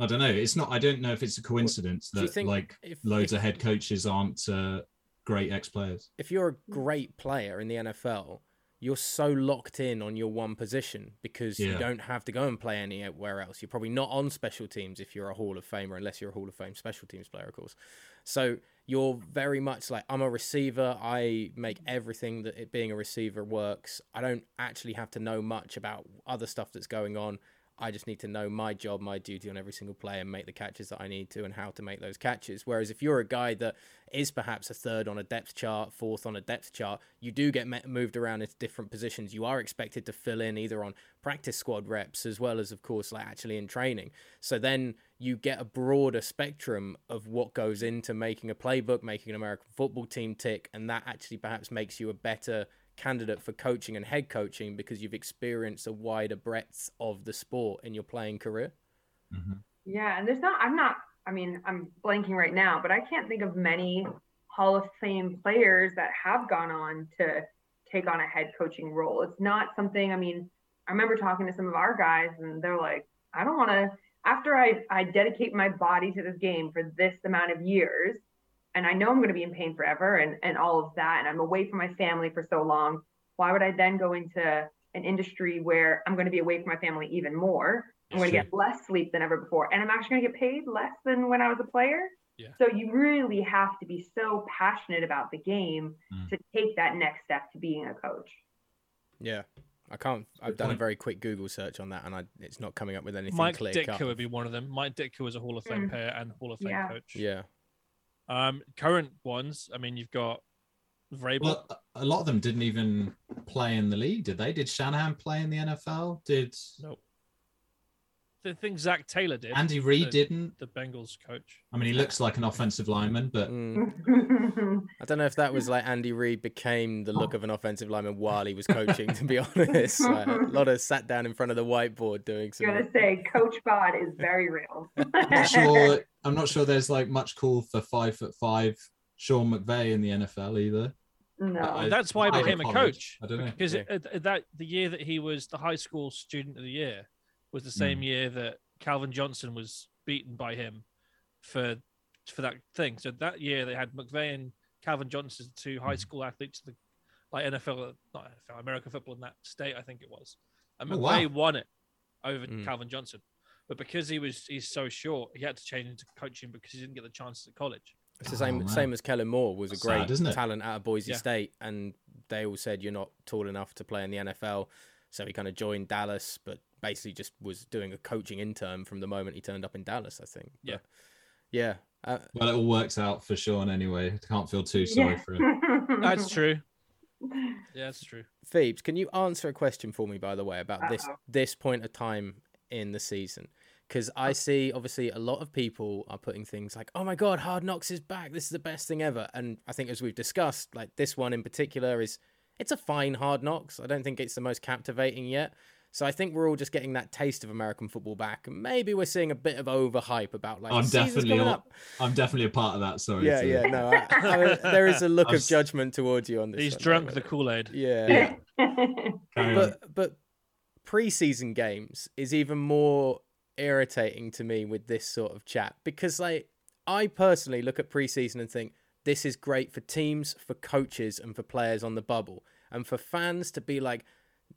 i don't know it's not i don't know if it's a coincidence you that like if- loads if- of head coaches aren't uh, great ex-players if you're a great player in the NFL, you're so locked in on your one position because you don't have to go and play anywhere else. You're probably not on special teams if you're a Hall of Famer, unless you're a Hall of Fame special teams player, of course. So you're very much like I'm a receiver. I make everything that it being a receiver works. I don't actually have to know much about other stuff that's going on. I just need to know my job, my duty on every single play, and make the catches that I need to, and how to make those catches. Whereas if you're a guy that is perhaps a third on a depth chart, fourth on a depth chart, you do get me- moved around into different positions. You are expected to fill in either on practice squad reps as well as, of course, like actually in training. So then you get a broader spectrum of what goes into making a playbook, making an American football team tick, and that actually perhaps makes you a better candidate for coaching and head coaching because you've experienced a wider breadth of the sport in your playing career. Mm-hmm. Yeah, and there's not. I'm not. I mean, I'm blanking right now, but I can't think of many Hall of Fame players that have gone on to take on a head coaching role. It's not something. I mean, I remember talking to some of our guys, and they're like, I don't want to. After I I dedicate my body to this game for this amount of years, and I know I'm going to be in pain forever, and and all of that, and I'm away from my family for so long. Why would I then go into an industry where I'm going to be away from my family even more? I'm going to get less sleep than ever before, and I'm actually going to get paid less than when I was a player. Yeah. So you really have to be so passionate about the game Mm. to take that next step to being a coach. Yeah. I can't. I've Good done a very quick Google search on that, and I, it's not coming up with anything Mike clear Ditka cut. would be one of them. Mike Ditka was a Hall of Fame Mm. player and Hall of Fame Yeah. coach. Yeah, Um, current ones. I mean, you've got Vrabel. well a- lot of them didn't even play in the league did they did shanahan play in the nfl did no. The thing Zac Taylor did. andy reid the, didn't The Bengals coach. i mean he looks like an offensive lineman but Mm. [LAUGHS] I don't know if that was like Andy Reid became the look of an offensive lineman while he was coaching. To be [LAUGHS] honest, like, a lot of sat down in front of the whiteboard doing some. I'm gonna say Coach Bod is very real. I'm not sure. I'm not sure there's like much call for five foot five Sean McVay in the NFL either. no. I- That's why he I became a coach. I don't know. Because Yeah. it- it- that the year that he was the high school student of the year was the same Mm. year that Calvin Johnson was beaten by him for for that thing. So that year they had McVay and Calvin Johnson, two high school athletes, the like NFL, not NFL, American football in that state, I think it was. And Oh, McVay wow. won it over Mm. Calvin Johnson. But because he was he's so short, he had to change into coaching because he didn't get the chances at college. It's the Oh, same man. same as Kellen Moore was a great sad, talent out of Boise Yeah. State, and they all said you're not tall enough to play in the NFL. So he kind of joined Dallas, but basically just was doing a coaching intern from the moment he turned up in Dallas. I think. Yeah. But, yeah. Uh, Well, it all works out for Sean anyway. Can't feel too sorry Yeah. for him. [LAUGHS] That's true. [LAUGHS] Yeah, that's true. Phoebes, can you answer a question for me, by the way, about this Uh-oh. this point of time in the season? Because I see, obviously, a lot of people are putting things like, "Oh my God, Hard Knocks is back! This is the best thing ever!" And I think, as we've discussed, like this one in particular is, it's a fine Hard Knocks. I don't think it's the most captivating yet. So I think we're all just getting that taste of American football back, and maybe we're seeing a bit of overhype about like I'm definitely coming all- up. I'm definitely a part of that. Sorry. Yeah, to- yeah, no, I, I mean, [LAUGHS] there is a look I've of judgment towards you on this. He's one, drunk though, the Kool Aid. Yeah, [LAUGHS] Carry on. but but preseason games is even more irritating to me with this sort of chat because like I personally look at preseason and think this is great for teams, for coaches, and for players on the bubble, and for fans to be like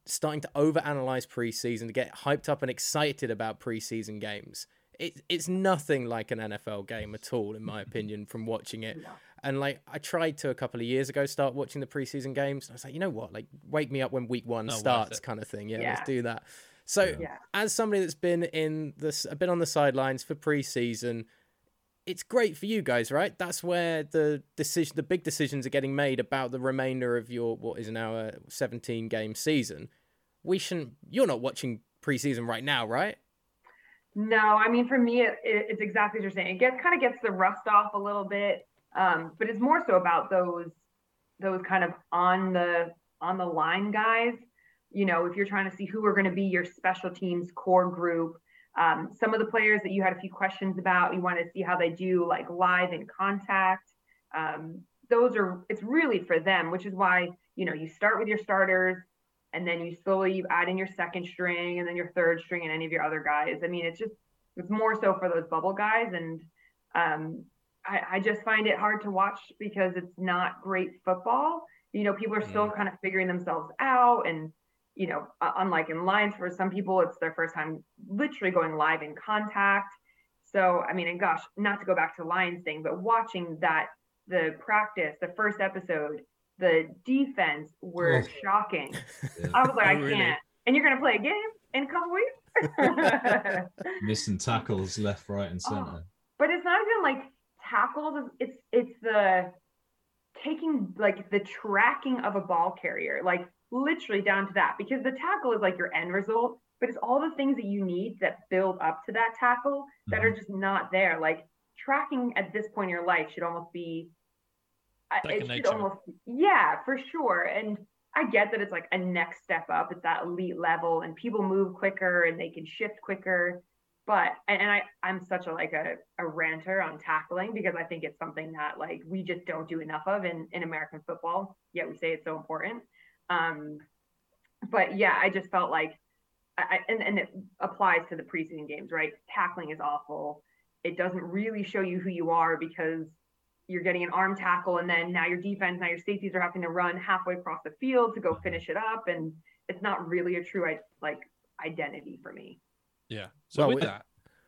starting to overanalyze preseason, to get hyped up and excited about preseason games. It, it's nothing like an NFL game at all, in my opinion, from watching it. And like I tried to a couple of years ago start watching the preseason games. And I was like, you know what? Like wake me up when week one Not worth starts, kind of thing. Yeah, Yeah. let's do that. So Yeah. Yeah. as somebody that's been in this a bit on the sidelines for preseason, it's great for you guys, right? That's where the decision, the big decisions are getting made about the remainder of your what is now a 17 game season. We shouldn't. You're not watching preseason right now, right? No, I mean for me, it, it- it's exactly as you're saying. It gets kind of gets the rust off a little bit, um, but it's more so about those those kind of on the on the line guys. You know, if you're trying to see who are going to be your special teams core group, um, some of the players that you had a few questions about, you want to see how they do like live in contact. Um, those are it's really for them, which is why you know you start with your starters and then you slowly you add in your second string and then your third string and any of your other guys. I mean, it's just it's more so for those bubble guys, and um, I, I just find it hard to watch because it's not great football. You know, people are still kind of figuring themselves out, and you know, uh, unlike in lines, for some people, it's their first time literally going live in contact. So, I mean, and gosh, not to go back to the Lions thing, but watching that the practice, the first episode, the defense were Oh. shocking. Yeah. I was like, Oh, I can't. And you're gonna play a game in a couple weeks. [LAUGHS] Missing tackles left, right, and center. but it's not even like tackles. It's it's the taking like the tracking of a ball carrier, like literally down to that. Because the tackle is like your end result, but it's all the things that you need that build up to that tackle that are mm-hmm. just not there. Like tracking at this point in your life should almost be. Uh, Second it should nature. almost yeah for sure and i get that it's like a next step up it's that elite level and people move quicker and they can shift quicker but and, and i i'm such a like a, a ranter on tackling because i think it's something that like we just don't do enough of in in american football yet we say it's so important um but yeah i just felt like I, I- and, and it applies to the preseason games right tackling is awful it doesn't really show you who you are because you're getting an arm tackle and then now your defense now your safeties are having to run halfway across the field to go finish it up and it's not really a true like identity for me Yeah. So Well, with that,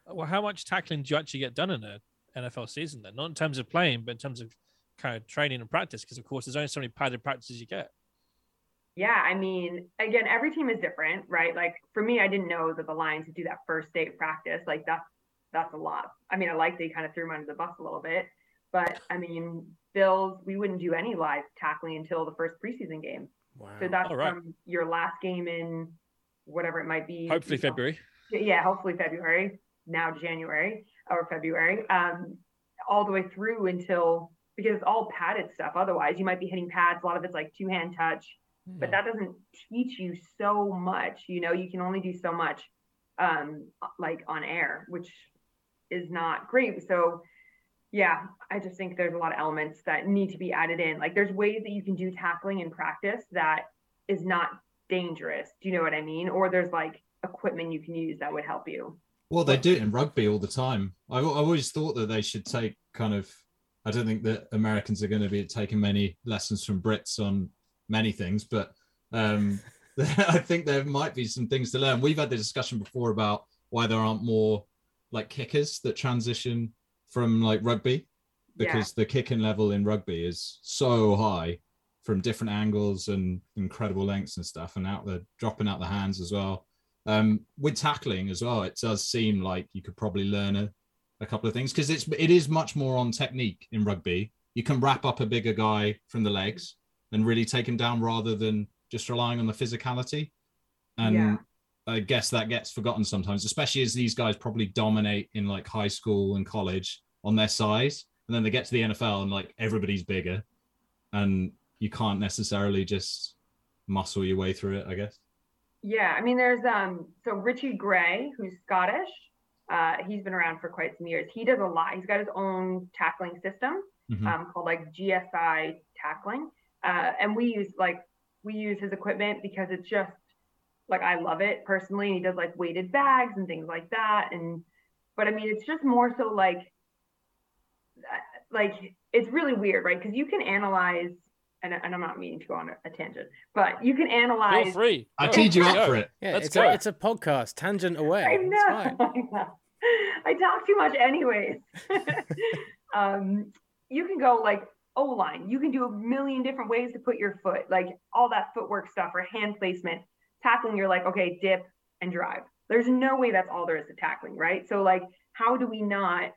well, how much tackling do you actually get done in a NFL season then? Not in terms of playing, but in terms of kind of training and practice, because of course there's only so many padded practices you get. Yeah i mean again every team is different right like for me i didn't know that the lions would do that first day of practice like that's that's a lot i mean i like they kind of threw him under the bus a little bit but i mean bills we wouldn't do any live tackling until the first preseason game Wow. so that's right. from your last game in whatever it might be Hopefully you know. February. yeah, hopefully February, now January or February, um, all the way through until because it's all padded stuff. Otherwise, you might be hitting pads. A lot of it's like two hand touch, but that doesn't teach you so much. You know, you can only do so much, um, like on air, which is not great. So, yeah, I just think there's a lot of elements that need to be added in. Like, there's ways that you can do tackling in practice that is not dangerous. Do you know what I mean? Or there's like equipment you can use that would help you. Well, they do it in rugby all the time. I've, I've always thought that they should take kind of. I don't think that Americans are going to be taking many lessons from Brits on many things, but um, [LAUGHS] I think there might be some things to learn. We've had the discussion before about why there aren't more like kickers that transition from like rugby because the kicking level in rugby is so high from different angles and incredible lengths and stuff and out the dropping out the hands as well um, with tackling as well, it does seem like you could probably learn a, a couple of things because it's it is much more on technique in rugby. You can wrap up a bigger guy from the legs and really take him down rather than just relying on the physicality. And Yeah. I guess that gets forgotten sometimes, especially as these guys probably dominate in like high school and college on their size. And then they get to the NFL and like everybody's bigger. And you can't necessarily just muscle your way through it, I guess. Yeah, I mean, there's um, so Richie Gray, who's Scottish. Uh, he's been around for quite some years. He does a lot. He's got his own tackling system Mhm. um, called like GSI tackling, uh, and we use like we use his equipment because it's just like I love it personally. And he does like weighted bags and things like that. And but I mean, it's just more so like uh, like it's really weird, right? Because you can analyze. And, and I'm not meaning to go on a, a tangent, but you can analyze. Feel analyze free. I Go. teed you Go. up for it. Yeah, Let's it's go. a it's a podcast. Tangent away. I It's know. fine. [LAUGHS] I know. I talk too much, anyways. [LAUGHS] um, you can go like O line. You can do a million different ways to put your foot, like all that footwork stuff or hand placement. Tackling, you're like, okay, dip and drive. There's no way that's all there is to tackling, right? So, like, how do we not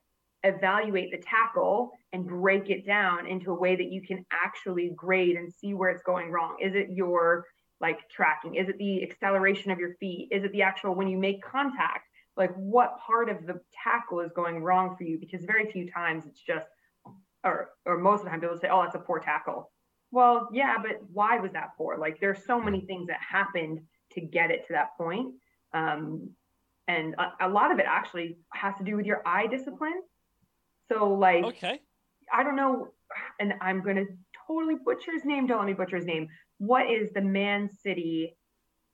evaluate the tackle and break it down into a way that you can actually grade and see where it's going wrong? Is it your like tracking? Is it the acceleration of your feet? Is it the actual when you make contact? Like what part of the tackle is going wrong for you? Because very few times it's just, or or most of the time people say, oh, that's a poor tackle. Well, yeah, but why was that poor? Like there's so many things that happened to get it to that point. Um, and a, a lot of it actually has to do with your eye discipline. So like Okay. I don't know, and I'm gonna totally butcher his name. Don't let me butcher his name. What is the Man City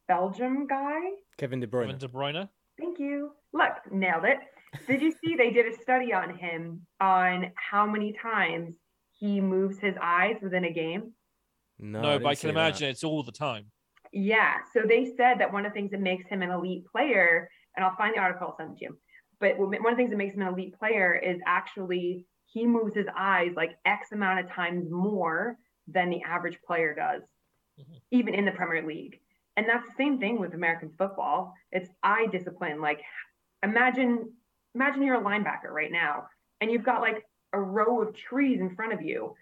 Belgium guy? Kevin De Bruyne. Kevin De Bruyne. Thank you. Look, nailed it. Did you see they did a study on him on how many times he moves his eyes within a game? No, No, I but I didn't see can that. imagine it's all the time. Yeah. So they said that one of the things that makes him an elite player, and I'll find the article, I'll send it to you. But one of the things that makes him an elite player is actually he moves his eyes like X amount of times more than the average player does, Mhm. even in the Premier League. And that's the same thing with American football. It's eye discipline. Like imagine, imagine you're a linebacker right now, and you've got like a row of trees in front of you.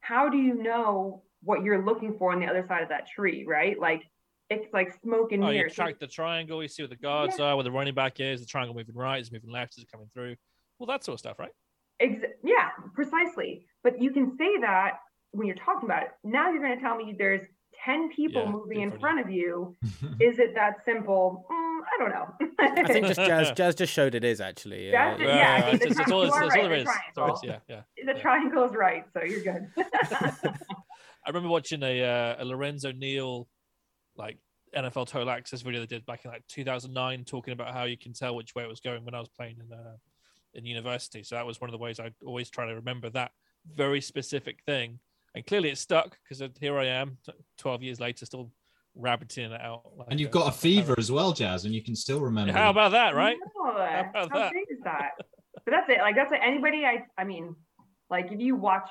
How do you know what you're looking for on the other side of that tree, right? Like it's like smoke and Oh, you track the triangle, you see where the guards are, where the running back is, the triangle moving right, is moving left, is coming through? Well, that sort of stuff, right? Ex- yeah, precisely. But you can say that when you're talking about it. Now you're going to tell me there's 10 people Yeah, moving in in front front of you. [LAUGHS] Is it that simple? Mm, I don't know. I think just Jazz [LAUGHS] Jazz just showed it is actually. Jazz did- Yeah, I right, the it's, it's all, it's, are it's all right, there the is. It's all there is, triangle. Yeah, yeah. the triangle is right, so you're good. [LAUGHS] I remember watching a, uh, a Lorenzo Neal like NFL total access video they did back in like 2009, talking about how you can tell which way it was going when I was playing in uh, in university. So that was one of the ways I always try to remember that very specific thing. And clearly it stuck because here I am, 12 years later, still rabbiting it out. Like and you've a- got a fever as well, Jazz, and you can still remember. How about that, right? No, [LAUGHS] How about how that? great is that? But that's it. Like that's like anybody. I I mean, like if you watch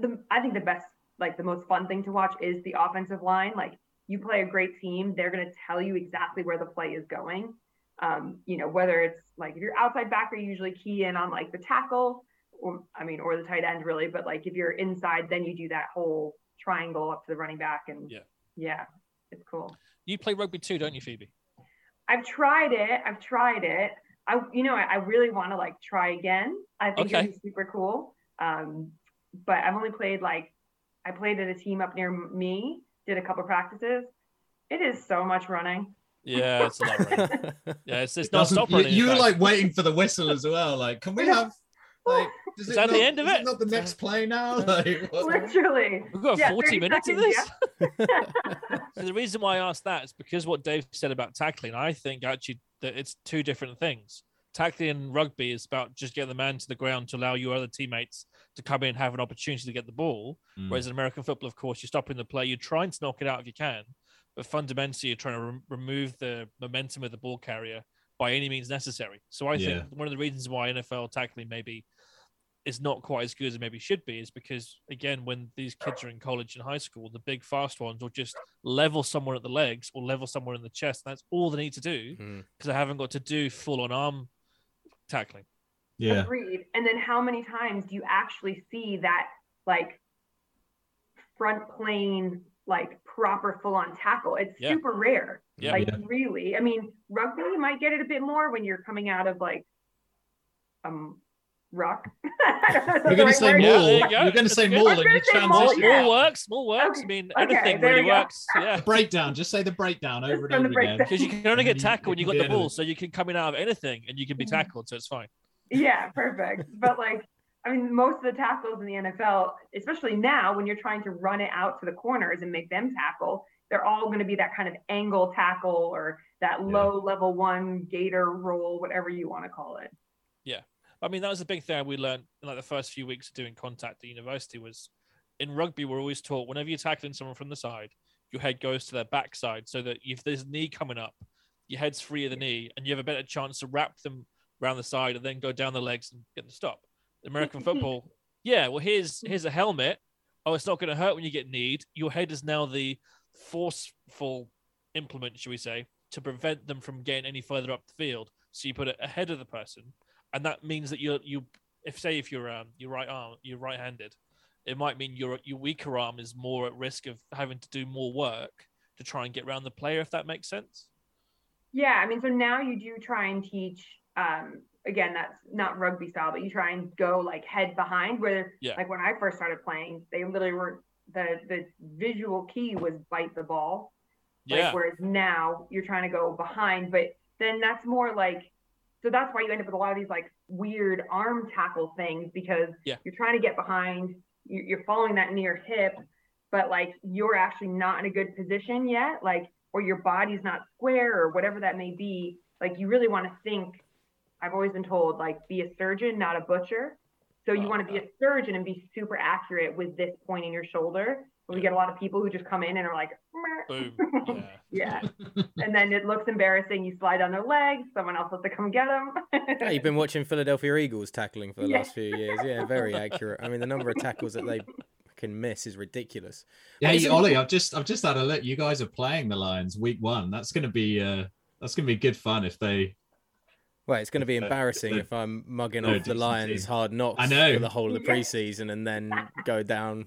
the, I think the best, like the most fun thing to watch is the offensive line. Like you play a great team, they're gonna tell you exactly where the play is going. Um, you know, whether it's like if you're outside backer, you usually key in on like the tackle, or I mean, or the tight end really. But like if you're inside, then you do that whole triangle up to the running back, and Yeah. yeah, it's cool. You play rugby too, don't you, Phoebe? I've tried it. I've tried it. I, you know, I, I really want to like try again. I think Okay. it'd be super cool. Um, but I've only played like, I played at a team up near me, did a couple practices. It is so much running. Yeah, it's a lot. Right? [LAUGHS] Yeah, it's, it's It not doesn't- stop you, running. in you were like waiting for the whistle as well. Like, can we have like? [LAUGHS] Does Is that the end of is it? Not the next play now. [LAUGHS] Like, Literally. We've got Yeah, 40 30 minutes of seconds, this. [LAUGHS] So the reason why I asked that is because what Dave said about tackling, I think actually that it's two different things. tackling in rugby is about just getting the man to the ground to allow your other teammates to come in and have an opportunity to get the ball. Mm. Whereas in American football, of course, you're stopping the play, you're trying to knock it out if you can, but fundamentally, you're trying to re- remove the momentum of the ball carrier by any means necessary. So I Yeah. think one of the reasons why NFL tackling maybe is not quite as good as it maybe should be is because again, when these kids are in college and high school, the big fast ones will just level someone at the legs or level someone in the chest. That's all they need to do Mm. because they haven't got to do full on arm tackling. Yeah. Agreed. And then how many times do you actually see that like front plane, like proper full on tackle? It's Yeah. super rare. Yeah. Like Yeah. really. I mean, rugby you might get it a bit more when you're coming out of like um ruck. [LAUGHS] I don't know if that's You're gonna right say word. Yeah, you you're gonna say good. maul I gonna you say maul, Small, transition. yeah. small works, small works. Okay. I mean, Okay, anything really works. Yeah. [LAUGHS] Breakdown. Just say the breakdown over and over again. Because you can only get tackled when you can got the ball, so you can come in out of anything and you can be Mhm. tackled, so it's fine. Yeah, perfect. But like, I mean, most of the tackles in the NFL, especially now when you're trying to run it out to the corners and make them tackle, they're all going to be that kind of angle tackle or that Yeah. low level one gator roll, whatever you want to call it. Yeah. I mean, that was a big thing we learned in like the first few weeks of doing contact at university was in rugby, we're always taught whenever you're tackling someone from the side, your head goes to their backside so that if there's a knee coming up, your head's free of the knee and you have a better chance to wrap them around the side and then go down the legs and get the stop. American football, yeah, well, here's here's a helmet. Oh, it's not going to hurt when you get kneed. Your head is now the forceful implement, should we say, to prevent them from getting any further up the field. So you put it ahead of the person, and that means that you're you if say if you're um your right arm you're right-handed, it might mean your your weaker arm is more at risk of having to do more work to try and get around the player. If that makes sense. Yeah, I mean, so now you do try and teach. Um, again, that's not rugby style, but you try and go like head behind. Where Yeah. like when I first started playing, they literally were the the visual key was bite the ball. Yeah. Like, whereas now you're trying to go behind, but then that's more like, so that's why you end up with a lot of these like weird arm tackle things because Yeah. you're trying to get behind, you- you're following that near hip, but like you're actually not in a good position yet, like, or your body's not square or whatever that may be. Like, you really want to think. I've always been told, like, be a surgeon, not a butcher. So you Oh, want to be a surgeon and be super accurate with this point in your shoulder. But we get a lot of people who just come in and are like, Boom. [LAUGHS] Yeah. yeah. [LAUGHS] and then it looks embarrassing. You slide on their legs. Someone else has to come get them. Yeah, you've been watching Philadelphia Eagles tackling for the Yeah. last few years. Yeah, very accurate. I mean, the number of tackles that they can miss is ridiculous. Hey, Ollie, I've just I've just had a look. You guys are playing the Lions week one. That's gonna be uh that's gonna be good fun if they Well, it's going to be Uh, embarrassing they're- if I'm mugging they're a off the Lions hard knocks I know. for the whole of the preseason and then go down.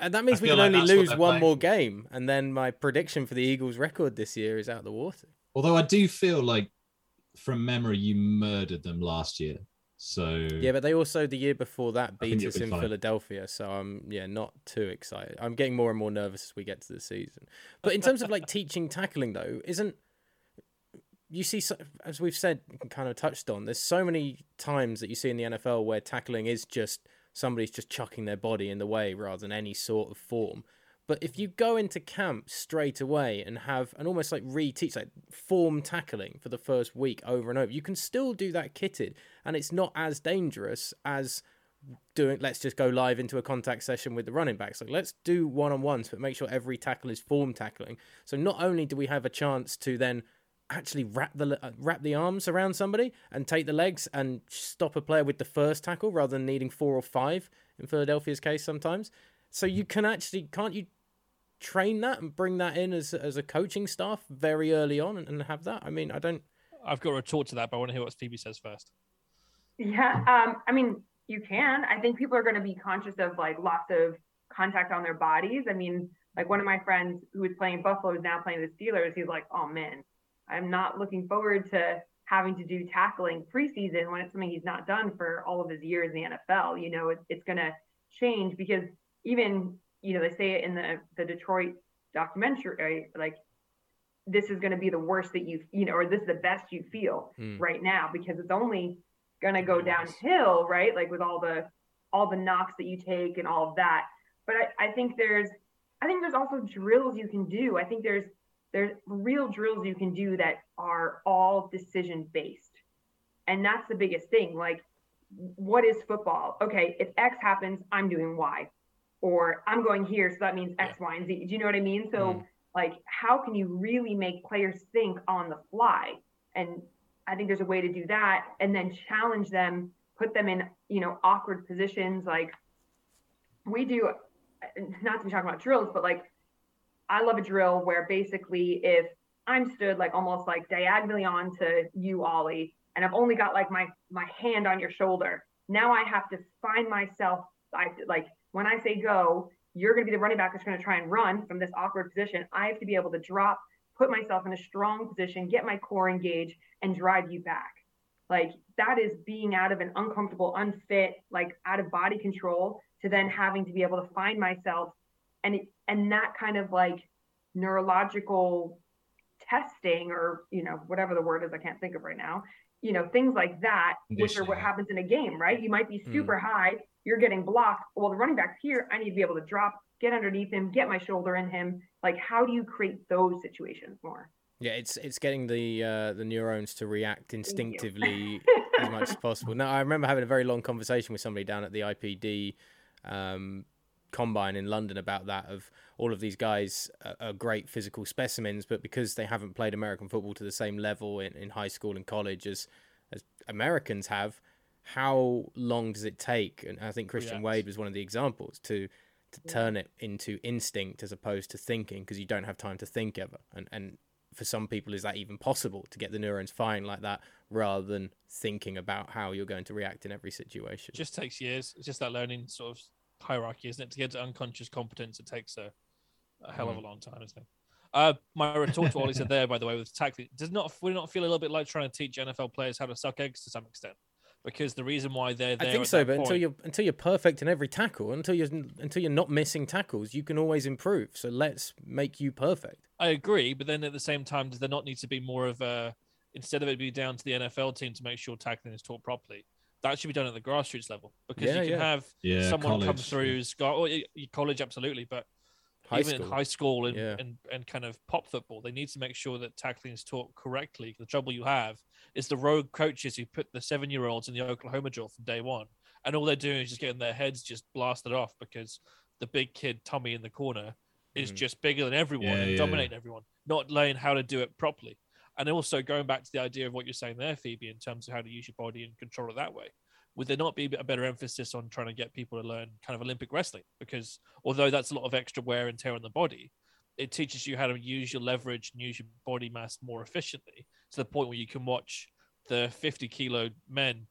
And that means we can like only lose one playing more game, and then my prediction for the Eagles' record this year is out the water. although I do feel like from memory you murdered them last year. So Yeah, but they also the year before that beat us be in fine. Philadelphia, so I'm yeah not too excited. I'm getting more and more nervous as we get to the season. But in terms of like teaching tackling though, isn't you see as we've said kind of touched on there's so many times that you see in the NFL where tackling is just somebody's just chucking their body in the way rather than any sort of form. But if you go into camp straight away and have and almost like reteach like form tackling for the first week over and over, you can still do that kitted. And it's not as dangerous as doing let's just go live into a contact session with the running backs. Like let's do one-on-ones but make sure every tackle is form tackling. So not only do we have a chance to then actually wrap the uh, wrap the arms around somebody and take the legs and stop a player with the first tackle rather than needing four or five in Philadelphia's case sometimes so you can actually can't you train that and bring that in as as a coaching staff very early on and, and have that i mean i don't I've got a retort to that, but I want to hear what Phoebe says first. Yeah, um, I mean, you can. I think people are going to be conscious of like lots of contact on their bodies. I mean, like one of my friends who was playing Buffalo is now playing the Steelers. He's like, oh man, I'm not looking forward to having to do tackling preseason when it's something he's not done for all of his years in the NFL. You know, it, it's going to change because even you know they say it in the the Detroit documentary, like this is going to be the worst that you you know, or this is the best you feel Hmm. right now because it's only going to go downhill, right? Like with all the all the knocks that you take and all of that. But I, I think there's I think there's also drills you can do. I think there's there's real drills you can do that are all decision based. And that's the biggest thing. Like, what is football? Okay, if X happens, I'm doing Y. Or I'm going here, so that means X, Y, and Z. Do you know what I mean? So, Mm. like, how can you really make players think on the fly? And I think there's a way to do that and then challenge them, put them in, you know, awkward positions. Like, we do, not to be talking about drills, but like, I love a drill where basically if I'm stood like almost like diagonally onto you, Ollie, and I've only got like my my hand on your shoulder. Now I have to find myself. I like when I say go, you're going to be the running back that's going to try and run from this awkward position. I have to be able to drop, put myself in a strong position, get my core engaged, and drive you back. Like that is being out of an uncomfortable, unfit, like out of body control to then having to be able to find myself and and that kind of like neurological testing or you know whatever the word is i can't think of right now you know things like that which are what happens in a game right? You might be Mm. super high you're getting blocked. Well the running back's here i need to be able to drop get underneath him get my shoulder in him. Like how do you create those situations more? Yeah, it's it's getting the uh, the neurons to react instinctively [LAUGHS] as much as possible. Now, I remember having a very long conversation with somebody down at the IPP um, combine in London about that. Of all of these guys are, great physical specimens, but because they haven't played American football to the same level in, in high school and college as as Americans have, how long does it take? And I think Christian React. Wade was one of the examples to to turn it into instinct as opposed to thinking because you don't have time to think ever. And and for some people, is that even possible to get the neurons firing like that rather than thinking about how you're going to react in every situation? It just takes years. It's just that learning sort of hierarchy, isn't it? To get to unconscious competence, it takes a, a hell of a long time, isn't it? Uh, my retort to what he said there, by the way, with tackling, does not it not feel a little bit like trying to teach NFL players how to suck eggs to some extent? Because the reason why they're there, I think so, but until you're until you're perfect in every tackle, until you're until you're not missing tackles, you can always improve. So let's make you perfect. I agree, but then at the same time, does there not need to be more of a instead of it be down to the NFL team to make sure tackling is taught properly? That should be done at the grassroots level because Yeah, you can yeah. have Yeah, someone come through yeah. who's got or y- y- college absolutely, but High even school. in high school and, Yeah. and and kind of pop football, they need to make sure that tackling is taught correctly. The trouble you have is the rogue coaches who put the seven year olds in the Oklahoma drill from day one, and all they're doing is just getting their heads just blasted off because the big kid Tommy in the corner is Mhm. just bigger than everyone Yeah, and yeah. dominating everyone, not learning how to do it properly. And also going back to the idea of what you're saying there, Phoebe, in terms of how to use your body and control it that way. Would there not be a better emphasis on trying to get people to learn kind of Olympic wrestling? Because although that's a lot of extra wear and tear on the body, it teaches you how to use your leverage and use your body mass more efficiently to the point where you can watch the 50 kilo men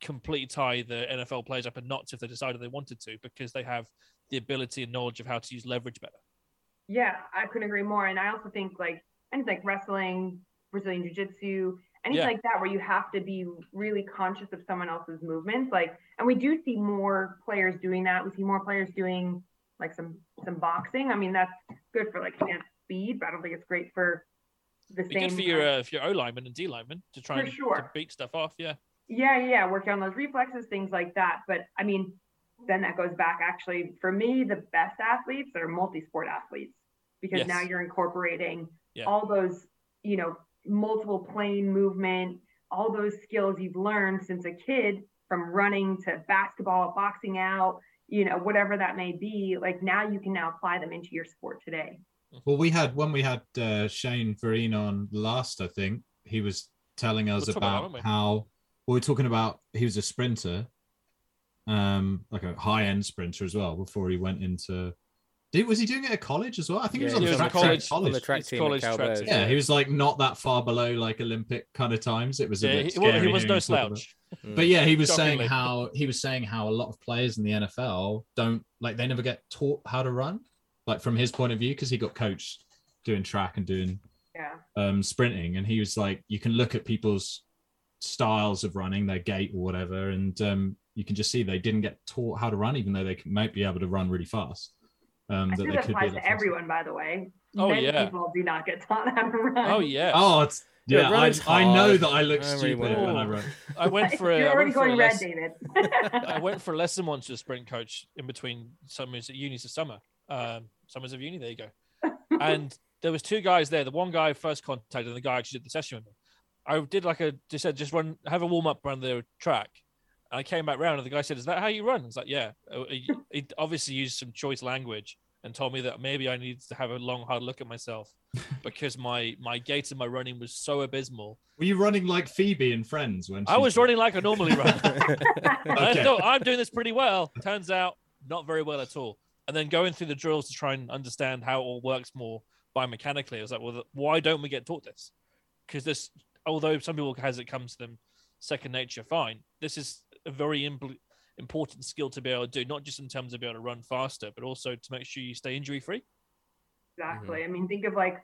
completely tie the NFL players up in knots if they decided they wanted to because they have the ability and knowledge of how to use leverage better. Yeah, I couldn't agree more. And I also think like anything like wrestling, Brazilian Jiu Jitsu, anything Yeah. like that where you have to be really conscious of someone else's movements. Like, and we do see more players doing that. We see more players doing like some some boxing. I mean, that's good for like enhanced speed, but I don't think it's great for the Be same. good for your uh, for your O lineman and D lineman to try and to beat stuff off. Yeah, yeah, yeah, working on those reflexes, things like that. But I mean, then that goes back actually for me, the best athletes are multi-sport athletes because Yes. now you're incorporating Yeah. all those, you know, multiple plane movement, all those skills you've learned since a kid from running to basketball, boxing out, you know, whatever that may be. Like now you can now apply them into your sport today. Well, we had when we had uh, Shane Vereen on last, I think he was telling us We'll about about won't we? how we were talking about he was a sprinter, um, like a high end sprinter as well before he went into. Did, was he doing it at college as well? I think Yeah, he was on he the was track at college. team at on the track team college track team. Yeah, he was like not that far below like Olympic kind of times. It was a yeah bit he, well, he was no him talk about- slouch. Mm. But yeah, he was saying how he was saying how a lot of players in the NFL don't like they never get taught how to run, like from his point of view, because he got coached doing track and doing Yeah. um, sprinting, and he was like, you can look at people's styles of running, their gait or whatever, and um, you can just see they didn't get taught how to run, even though they might be able to run really fast. Um, I that they that could applies lot to everyone, by the way. Oh, Many yeah. people do not get taught how to [LAUGHS] run. Oh yeah. Oh, it's Yeah, yeah. I, I know that I look I stupid when I run. [LAUGHS] I went [LAUGHS] for a. You're already went for a going red, less- David. I went for a lesson once with a sprint coach in between summers at unis of summer. Um, summers of uni, there you go. And there was two guys there. The one guy first contacted and the guy actually did the session with me. I did like a just said just run have a warm up around the track. And I came back round and the guy said, "Is that how you run?" I was like, "Yeah." Uh, He, he obviously used some choice language and told me that maybe I needed to have a long hard look at myself [LAUGHS] because my my gait and my running was so abysmal. Were you running like Phoebe in Friends when I she- was running like I normally run. [LAUGHS] I Okay. thought I'm doing this pretty well. Turns out not very well at all. And then going through the drills to try and understand how it all works more biomechanically, I was like, well, why don't we get taught this? Because this, although some people has it comes to them second nature, fine. This is a very impl- important skill to be able to do, not just in terms of being able to run faster, but also to make sure you stay injury free. Exactly. I mean, think of like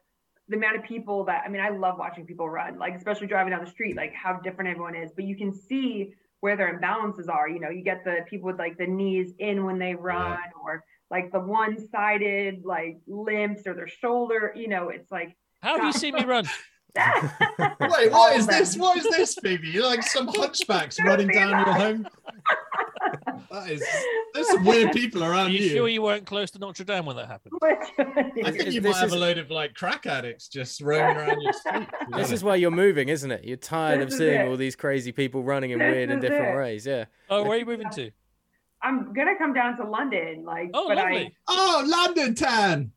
the amount of people that I mean, I love watching people run, like especially driving down the street, like how different everyone is. But you can see where their imbalances are. You know, you get the people with like the knees in when they run, or like the one-sided like limps or their shoulder. You know, it's like How have you [LAUGHS] seen me run? Wait, All what is them. this? What is this, Phoebe? You're like some [LAUGHS] hunchbacks running down your home. [LAUGHS] That is. There's some weird people Are around you you. sure you weren't close to Notre Dame when that happened? [LAUGHS] I think you this might have a load of like crack addicts just roaming around your street. This is why you're moving, isn't it? You're tired of This is seeing it. all these crazy people running in This weird and different it. ways. Yeah. Oh, where are you moving to? I'm gonna come down to London, like, Oh, but lovely. Oh, London Tan.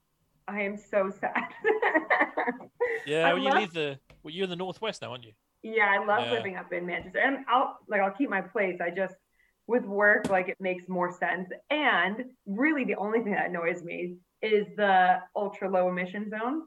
I I am so sad. [LAUGHS] Yeah, I well, you love- leave the. Well, you're in the northwest now, aren't you? Yeah, I love Yeah. living up in Manchester, and I'll like I'll keep my place. I just with work, like it makes more sense. And really, the only thing that annoys me is the ultra low emission zone.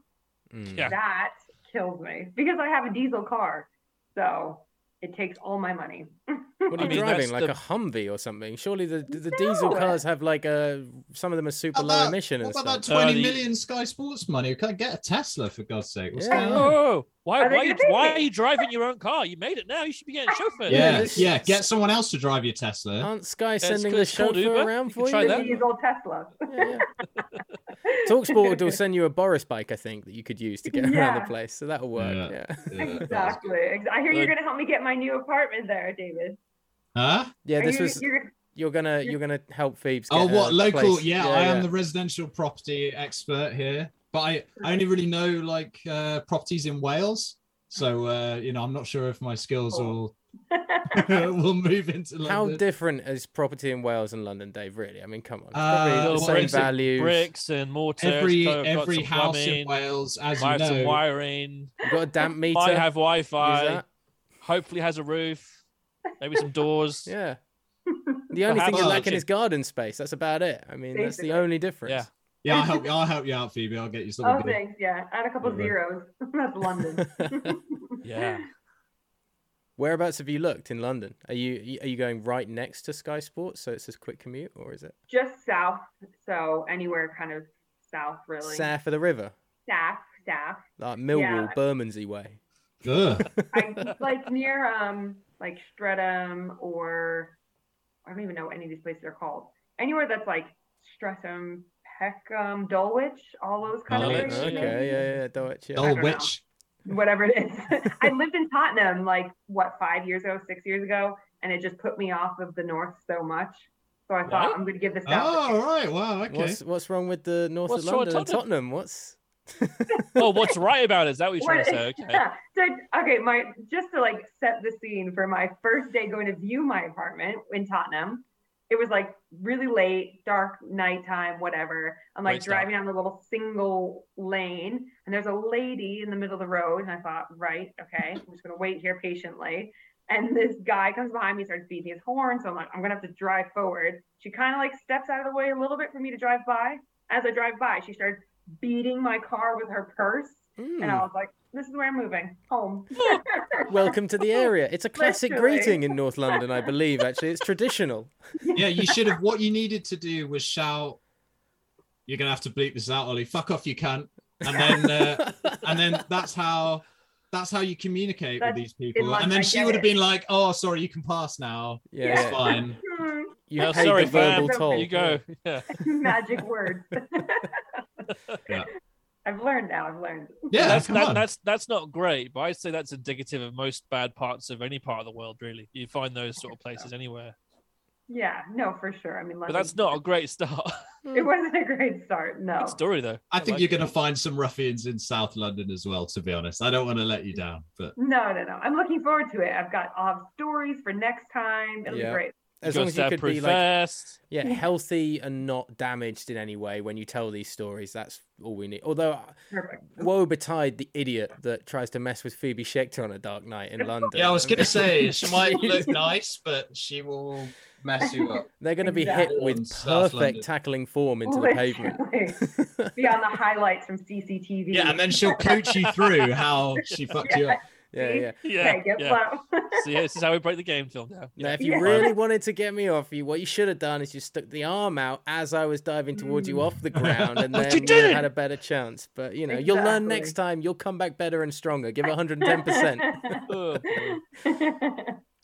Mm. Yeah. That kills me because I have a diesel car, so it takes all my money. What are I you mean, driving? Like the- a Humvee or something? Surely the the diesel cars have like a some of them are super low About- emission and What about stuff. that Uh, twenty the- million Sky Sports money? Can I get a Tesla for God's sake? What's Yeah. going on? Oh, why? Are Why, [LAUGHS] gonna why are you driving your own car? You made it now. You should be getting chauffeured. Yeah, Yeah, yeah. Get someone else to drive your Tesla. Aren't Sky it's sending the chauffeur Uber. around You can for try you? that. The diesel Tesla. Yeah, yeah. [LAUGHS] Talksport will send you a Boris bike, I think, that you could use to get around the place. So that'll work. Yeah. Yeah. Yeah, Exactly. I hear you're gonna help me get my new apartment there, David. Huh? Yeah, this you, was you're, you're gonna you're gonna help Phoebes. Oh, what local? place. Yeah, I am the residential property expert here, but I, I only really know like uh, properties in Wales. So uh, you know, I'm not sure if my skills will [LAUGHS] [LAUGHS] will move into London. How different is property in Wales and London, Dave? Really? I mean, come on. It's Uh, the same bricks values. bricks and mortar. every got- got every house plumbing, in Wales, as might you have some know, wiring. You've got a damp meter. Might have Wi-Fi. Hopefully has a roof. Maybe some doors. Yeah. [LAUGHS] The only thing Perhaps you're a lacking is garden space. That's about it. I mean, that's the Basically. only difference. Yeah. yeah, I'll help you. I'll help you out, Phoebe. I'll get you something oh, good. thanks. Yeah, add a couple Okay. zeros. [LAUGHS] That's London. [LAUGHS] Yeah. Whereabouts have you looked in London? Are you are you going right next to Sky Sports, so it's a quick commute, or is it Just south, so anywhere kind of south, really. south of the river, Staff, staff. like Millwall, Yeah. Bermondsey way? Ugh. I like near um like Streatham or I don't even know what any of these places are called. Anywhere that's like Streatham, Peckham, Dulwich, all those kind of places. Okay, yeah, yeah, Dulwich, yeah. Oh, don't know. Whatever it is. [LAUGHS] I lived in Tottenham like what five years ago, six years ago, and it just put me off of the north so much. So I thought Right. I'm gonna give this. south. a Oh, right. Wow. Okay. What's what's wrong with the north What's of London and Tottenham? Tottenham? What's [LAUGHS] Oh, what's right about it? Is that what you're trying to say? Okay. Yeah. So okay, my just to like set the scene for my first day going to view my apartment in Tottenham. It was like really late, dark nighttime, whatever. I'm like Great driving on the little single lane, and there's a lady in the middle of the road, and I thought, right, okay, I'm just gonna wait here patiently. And this guy comes behind me, starts beating his horn. So I'm like, I'm gonna have to drive forward. She kind of like steps out of the way a little bit for me to drive by. As I drive by, she starts beating my car with her purse. And I Mm, was like, this is where I'm moving home. [LAUGHS] welcome to the area? It's a classic Literally. greeting in North London, I believe. Actually, it's traditional. yeah, you should have. What you needed to do was shout. You're gonna have to bleep this out, Ollie. Fuck off, you cunt. And then, uh, and then that's how. That's how you communicate That's- with these people. And then I she would have been like, "Oh, sorry, you can pass now. yeah, It's yeah. fine." [LAUGHS] Hmm, you Oh, sorry, the verbal toll. You go. Yeah. Magic words. [LAUGHS] [LAUGHS] Yeah. I've learned now. I've learned. Yeah, that's that, that's that's not great, but I'd say that's indicative of most bad parts of any part of the world. Really, you find those sort of places anywhere. Yeah, no, for sure. I mean, But that's not a great start. [LAUGHS] It wasn't a great start. No. Good story though. I think like you're going to find some ruffians in South London as well. To be honest, I don't want to let you down, but No, no, no. I'm looking forward to it. I've got I'll have stories for next time. It'll Yeah. be great. As long as you Stab could Proof be like Fest. yeah healthy and not damaged in any way when you tell these stories, that's all we need. Although uh, Perfect. woe betide the idiot that tries to mess with Phoebe Schechter on a dark night in [LAUGHS] London. yeah, I was going [LAUGHS] to say she might look [LAUGHS] nice, but she will mess you up. They're going to be Exactly. hit with South perfect London. tackling form into the pavement. Literally. Be on the highlights from CCTV. Yeah, and then she'll coach you through how she fucked you up. [LAUGHS] yeah, yeah. Yeah. Okay, yeah. [LAUGHS] [LAUGHS] So yeah, this is how we break the game film now. Now, if you Yeah. really wanted to get me off you, what you should have done is you stuck the arm out as I was diving towards you off the ground, and then you you would had a better chance. But you know, you'll learn next time. You'll come back better and stronger. Give it 110. percent Oh, boy.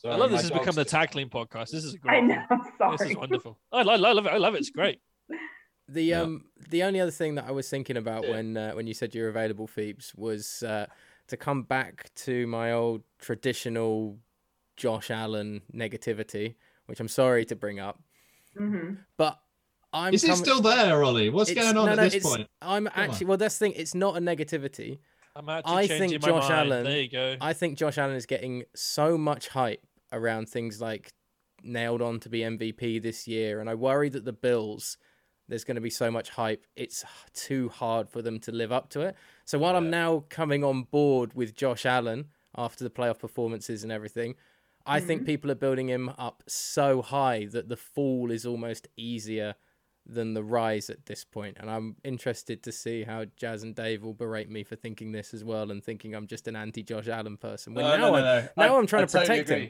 I love this has become the tackling podcast. This is great. I know. I'm This is wonderful. I, lo- I love it. I love it. It's great. The Yeah. um the only other thing that I was thinking about Yeah. when uh, when you said you're available, Phoebes, was uh, to come back to my old traditional Josh Allen negativity, which I'm sorry to bring up, hmm but I'm Is he coming- still there, Ollie? What's it's- going on no, at this point? I'm on. actually well. That's the thing. It's not a negativity. I'm actually I changing think my Josh mind. Allen- There you go. I think Josh Allen is getting so much hype around things like nailed on to be MVP this year, and I worry that the Bills, there's going to be so much hype, it's too hard for them to live up to it. So while I'm now coming on board with Josh Allen after the playoff performances and everything, I think people are building him up so high that the fall is almost easier than the rise at this point. And I'm interested to see how Jazz and Dave will berate me for thinking this as well and thinking I'm just an anti Josh Allen person. When No, now, no, I'm, no, no. now I- I'm trying I to totally protect agree.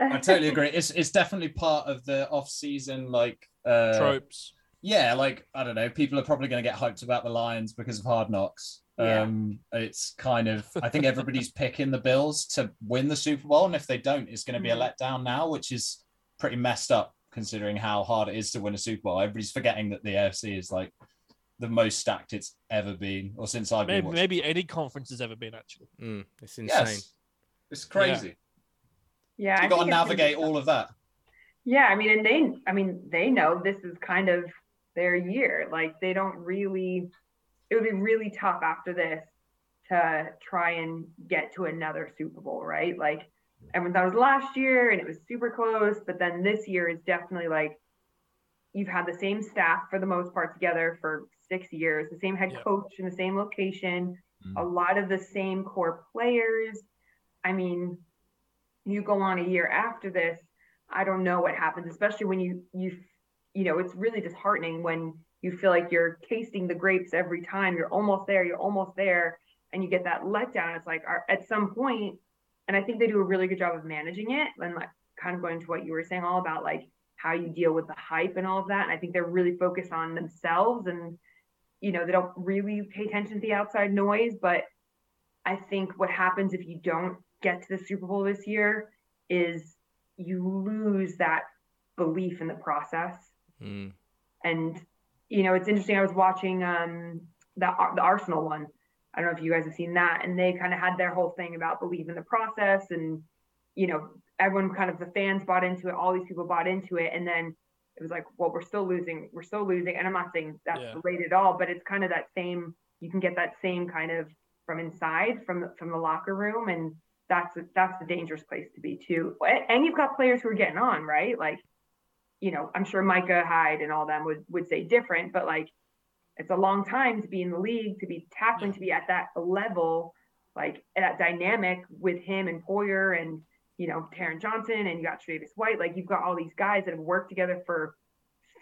him. I totally agree. It's it's definitely part of the off season like uh Tropes. yeah, like I don't know, people are probably going to get hyped about the Lions because of Hard Knocks. Yeah. Um it's kind of I think everybody's [LAUGHS] picking the Bills to win the Super Bowl and if they don't it's going to be a Mhm. letdown now, which is pretty messed up considering how hard it is to win a Super Bowl. Everybody's forgetting that the AFC is like the most stacked it's ever been or since I've been Maybe, watching. maybe any conference has ever been actually. Mm, it's insane. Yes. It's crazy. Yeah, I You've got to think it's gonna navigate all of that. Yeah, I mean, and they, I mean, they know this is kind of their year. Like, they don't really. It would be really tough after this to try and get to another Super Bowl, right? Like, everyone thought it was last year and it was super close, but then this year is definitely like you've had the same staff for the most part together for six years, the same head Yeah. coach in the same location, Mm. a lot of the same core players. I mean, you go on a year after this, I don't know what happens, especially when you you you know, it's really disheartening when you feel like you're tasting the grapes every time. You're almost there, you're almost there, and you get that letdown. It's like are- at some point, and I think they do a really good job of managing it. And like kind of going to what you were saying all about like how you deal with the hype and all of that. And I think they're really focused on themselves and you know, they don't really pay attention to the outside noise. But I think what happens if you don't get to the Super Bowl this year is you lose that belief in the process. Mm. And you know, it's interesting. I was watching um the the Arsenal one. I don't know if you guys have seen that, and they kind of had their whole thing about believe in the process, and you know, everyone kind of the fans bought into it. All these people bought into it, and then it was like, well, we're still losing, we're still losing. And I'm not saying that's Yeah. related at all, but it's kind of that same. You can get that same kind of from inside, from from the locker room, and that's that's a dangerous place to be too. And you've got players who are getting on, right? Like you know, I'm sure Micah Hyde and all them would would say different, but like it's a long time to be in the league, to be tackling, to be at that level, like that dynamic with him and Poyer and you know Taron Johnson and you got Tre'Davious White. Like you've got all these guys that have worked together for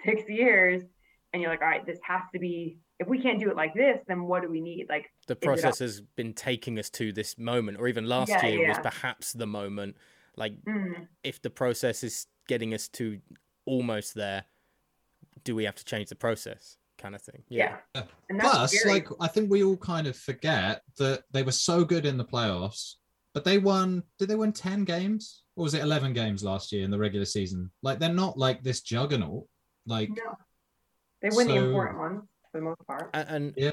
six years, and you're like, all right, this has to be. If we can't do it like this, then what do we need? Like, The process has been taking us to this moment, or even last Yeah, year was perhaps the moment. Like, mm, if the process is getting us to almost there, do we have to change the process? Kind of thing. yeah. Yeah. Plus, scary. like I think we all kind of forget that they were so good in the playoffs, but they won. Did they win ten games, or was it eleven games last year in the regular season? Like they're not like this juggernaut. Like no, they win the important ones for the most part. A- And, Yeah.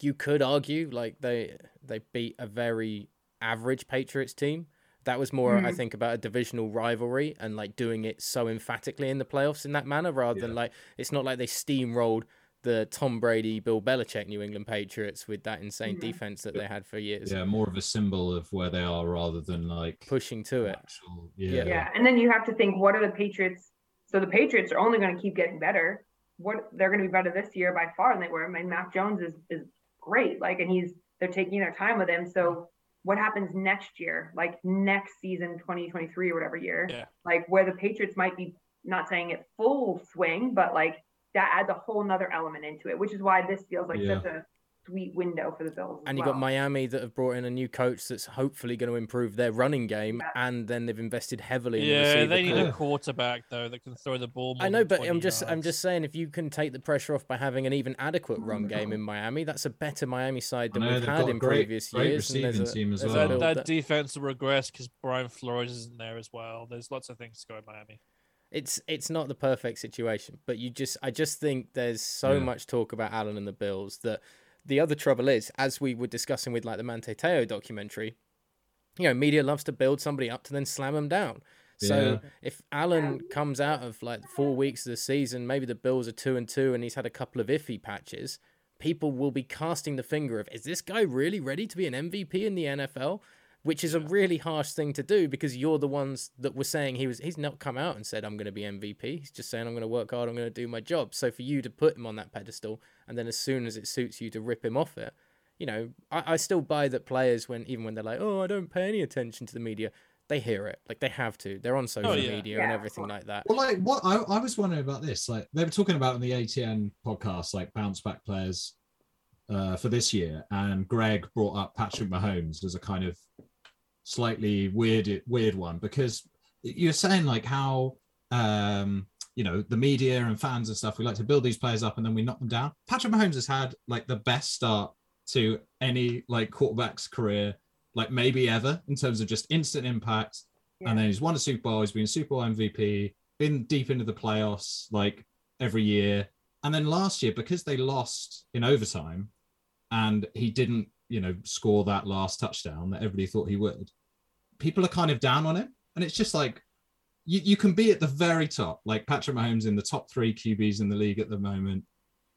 you could argue like they they beat a very average Patriots team. That was more, I Mhm. think, about a divisional rivalry and like doing it so emphatically in the playoffs in that manner, rather than like it's not like they steamrolled the Tom Brady, Bill Belichick New England Patriots with that insane Mhm. defense that they had for years, Yeah, more of a symbol of where they are rather than like pushing to it. actual. Yeah. Yeah. Yeah, and then you have to think, what are the Patriots? So the Patriots are only going to keep getting better. What they're going to be better this year by far than they were. I mean, Mac Jones is is great, like, and he's they're taking their time with him. So what happens next year, like next season, 2023 or whatever year, Yeah. like where the Patriots might be not saying it full swing, but like that adds a whole nother element into it, which is why this feels like Yeah. such a sweet window for the Bills. And you well. got Miami that have brought in a new coach that's hopefully going to improve their running game, Yeah. and then they've invested heavily in the Yeah, receiver they need core. a quarterback though that can throw the ball. More I know, than but I'm just I'm just saying if you can take the pressure off by having an even adequate run mm. game in Miami, that's a better Miami side than know, we've they've had got in great- previous great years. and there's receiving a- team as well. build that, that- that defense will regress because Brian Flores isn't there as well. There's lots of things to go in Miami. it's it's not the perfect situation, but you just I just think there's so Yeah. much talk about Allen and the Bills that the other trouble is, as we were discussing with like the Manti Teo documentary, you know, media loves to build somebody up to then slam them down. So if Allen comes out of like four weeks of the season, maybe the Bills are two and two, and he's had a couple of iffy patches, people will be casting the finger of, is this guy really ready to be an MVP in the NFL? Which is a really harsh thing to do because you're the ones that were saying he was. He's not come out and said I'm going to be MVP. He's just saying I'm going to work hard. I'm going to do my job. So for you to put him on that pedestal, and then as soon as it suits you to rip him off it, you know, I, I still buy that players when even when they're like, oh, I don't pay any attention to the media, they hear it. Like they have to. They're on social yeah. media Yeah, and everything like that. Well, like what I, I was wondering about this, like they were talking about in the ATN podcast, like bounce back players uh, for this year, and Greg brought up Patrick Mahomes as a kind of slightly weird, weird one because you're saying like how um, you know the media and fans and stuff we like to build these players up and then we knock them down. Patrick Mahomes has had like the best start to any like quarterback's career, like maybe ever in terms of just instant impact. Yeah. And then he's won a Super Bowl. He's been a Super Bowl MVP. Been deep into the playoffs like every year. And then last year, because they lost in overtime, and he didn't, you know, score that last touchdown that everybody thought he would. People are kind of down on him, and it's just like you, you can be at the very top, like Patrick Mahomes in the top three QBs in the league at the moment,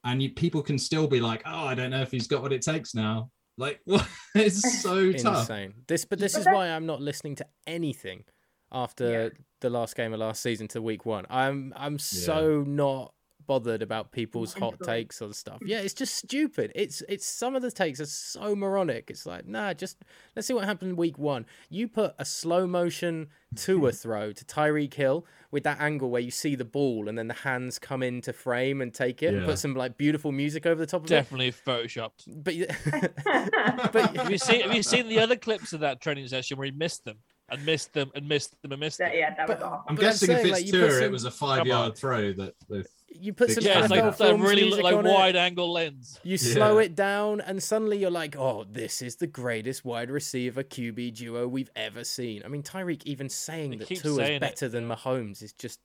and you, people can still be like, "Oh, I don't know if he's got what it takes now." Like, [LAUGHS] what? it's so tough. Insane. This, but this is why I'm not listening to anything after Yeah. the last game of last season to week one. I'm I'm so not bothered about people's hot takes on stuff. Yeah, it's just stupid. It's it's some of the takes are so moronic. It's like nah, just let's see what happened in week one. You put a slow motion to a [LAUGHS] throw to Tyreek Hill with that angle where you see the ball and then the hands come into frame and take it and put some like beautiful music over the top of it. Definitely photoshopped. But you- [LAUGHS] [LAUGHS] but Have you seen Have you seen the other clips of that training session where he missed them and missed them and missed them and missed them? That, yeah, that was But- awesome. I'm But I'm guessing if it's like, you tour, some- it was a five Come yard on. throw that the you put some Yeah, it's NFL like that films really music like on it. wide angle lens. You slow Yeah. it down, and suddenly you're like, "Oh, this is the greatest wide receiver QB duo we've ever seen." I mean, Tyreek even saying They that keep Tua saying is it, better than. Mahomes is just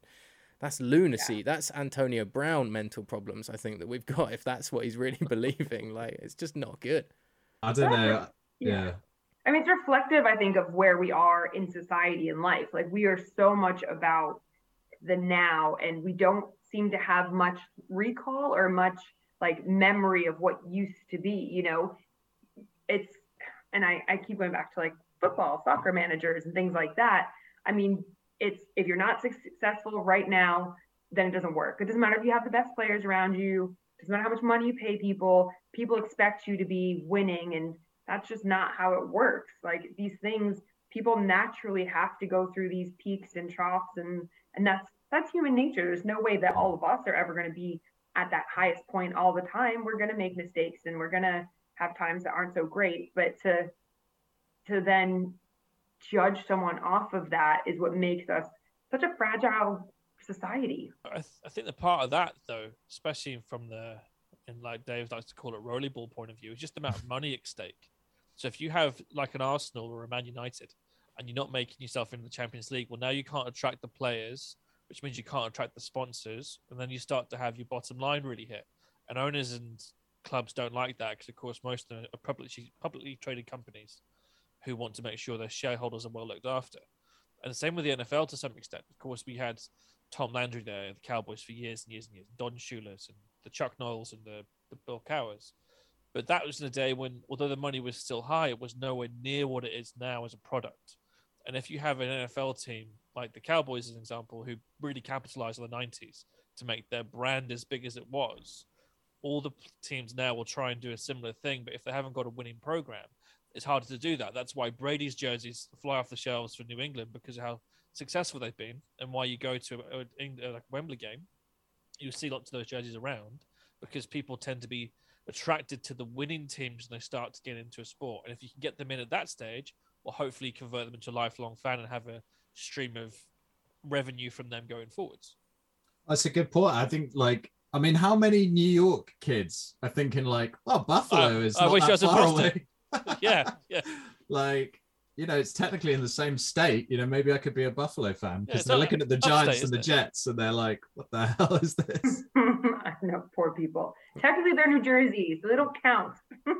that's lunacy. That's Antonio Brown mental problems. I think that we've got if that's what he's really [LAUGHS] believing. Like, it's just not good. I don't know. Yeah. Yeah. I mean, it's reflective, I think, of where we are in society and life. Like, we are so much about the now, and we don't seem to have much recall or much like memory of what used to be. You know, it's, and I, I keep going back to like football, soccer managers, and things like that. I mean, it's if you're not successful right now, then it doesn't work. It doesn't matter if you have the best players around you. It doesn't matter how much money you pay people. People expect you to be winning, and that's just not how it works. Like these things, people naturally have to go through these peaks and troughs, and and that's that's human nature. There's no way that all of us are ever going to be at that highest point all the time. We're going to make mistakes, and we're going to have times that aren't so great. But to to then judge someone off of that is what makes us such a fragile society. I, th- I think the part of that though, especially from the in like Dave likes to call it rolly ball point of view, is just the amount of money at stake. So if you have like an Arsenal or a Man United and you're not making yourself in the Champions League, well now you can't attract the players, which means you can't attract the sponsors, and then you start to have your bottom line really hit. And owners and clubs don't like that because of course most of them are publicly publicly traded companies who want to make sure their shareholders are well looked after. And the same with the NFL to some extent. Of course, we had Tom Landry there, the Cowboys for years and years and years, Don Shula's and the Chuck Knowles and the, the Bill Cowhers. But that was in a day when, although the money was still high, it was nowhere near what it is now as a product. And if you have an NFL team like the Cowboys, as an example, who really capitalized on the 90s to make their brand as big as it was, all the teams now will try and do a similar thing. But if they haven't got a winning program, it's harder to do that. That's why Brady's jerseys fly off the shelves for New England because of how successful they've been, and why you go to a, a, a Wembley game, you see lots of those jerseys around because people tend to be attracted to the winning teams when they start to get into a sport. And if you can get them in at that stage, well, hopefully convert them into a lifelong fan and have a stream of revenue from them going forwards. That's a good point. I think, like, I mean, how many New York kids are thinking, like, well, Buffalo is I not wish I that was far away. [LAUGHS] yeah, yeah. [LAUGHS] like, you know, it's technically in the same state. You know, maybe I could be a Buffalo fan because it's they're not- looking at the upstate, Giants and the it? Jets, and they're like, "What the [LAUGHS] hell is this?" [LAUGHS] I know, poor people. Technically, they're New Jersey, so they don't count. [LAUGHS]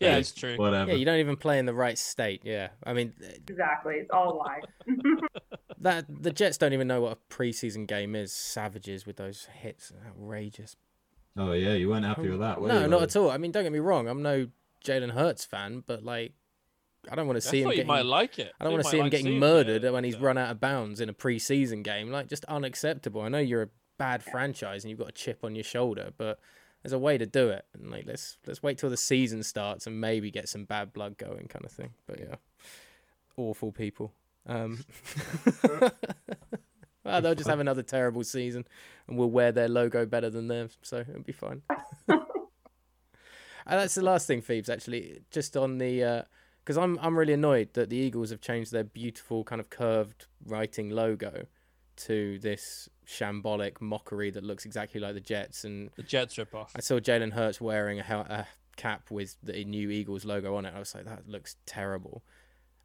Yeah, it's true. Whatever. Yeah, you don't even play in the right state. Yeah, I mean exactly. It's all a lie. that the Jets don't even know what a preseason game is. Savages with those hits, outrageous. oh yeah, you weren't happy with that, were no, you? not at all. I mean, don't get me wrong. I'm no Jalen Hurts fan, but like, I don't want to see him thought getting. might like it. I don't want to see him like getting murdered the- when he's the- run out of bounds in a preseason game. Like, just unacceptable. I know you're a bad franchise and you've got a chip on your shoulder, but there's a way to do it. And like, let's let's wait till the season starts and maybe get some bad blood going, kind of thing. But yeah, awful people. Um, [LAUGHS] well, they'll just have another terrible season, and we'll wear their logo better than them, so it'll be fine. and [LAUGHS] that's the last thing, Phoebes. Actually, just on the because I'm I'm really annoyed that the Eagles have changed their beautiful kind of curved writing logo to this shambolic mockery that looks exactly like the Jets. And the Jets rip off. I saw Jalen Hurts wearing a, a cap with the new Eagles logo on it. I was like, that looks terrible.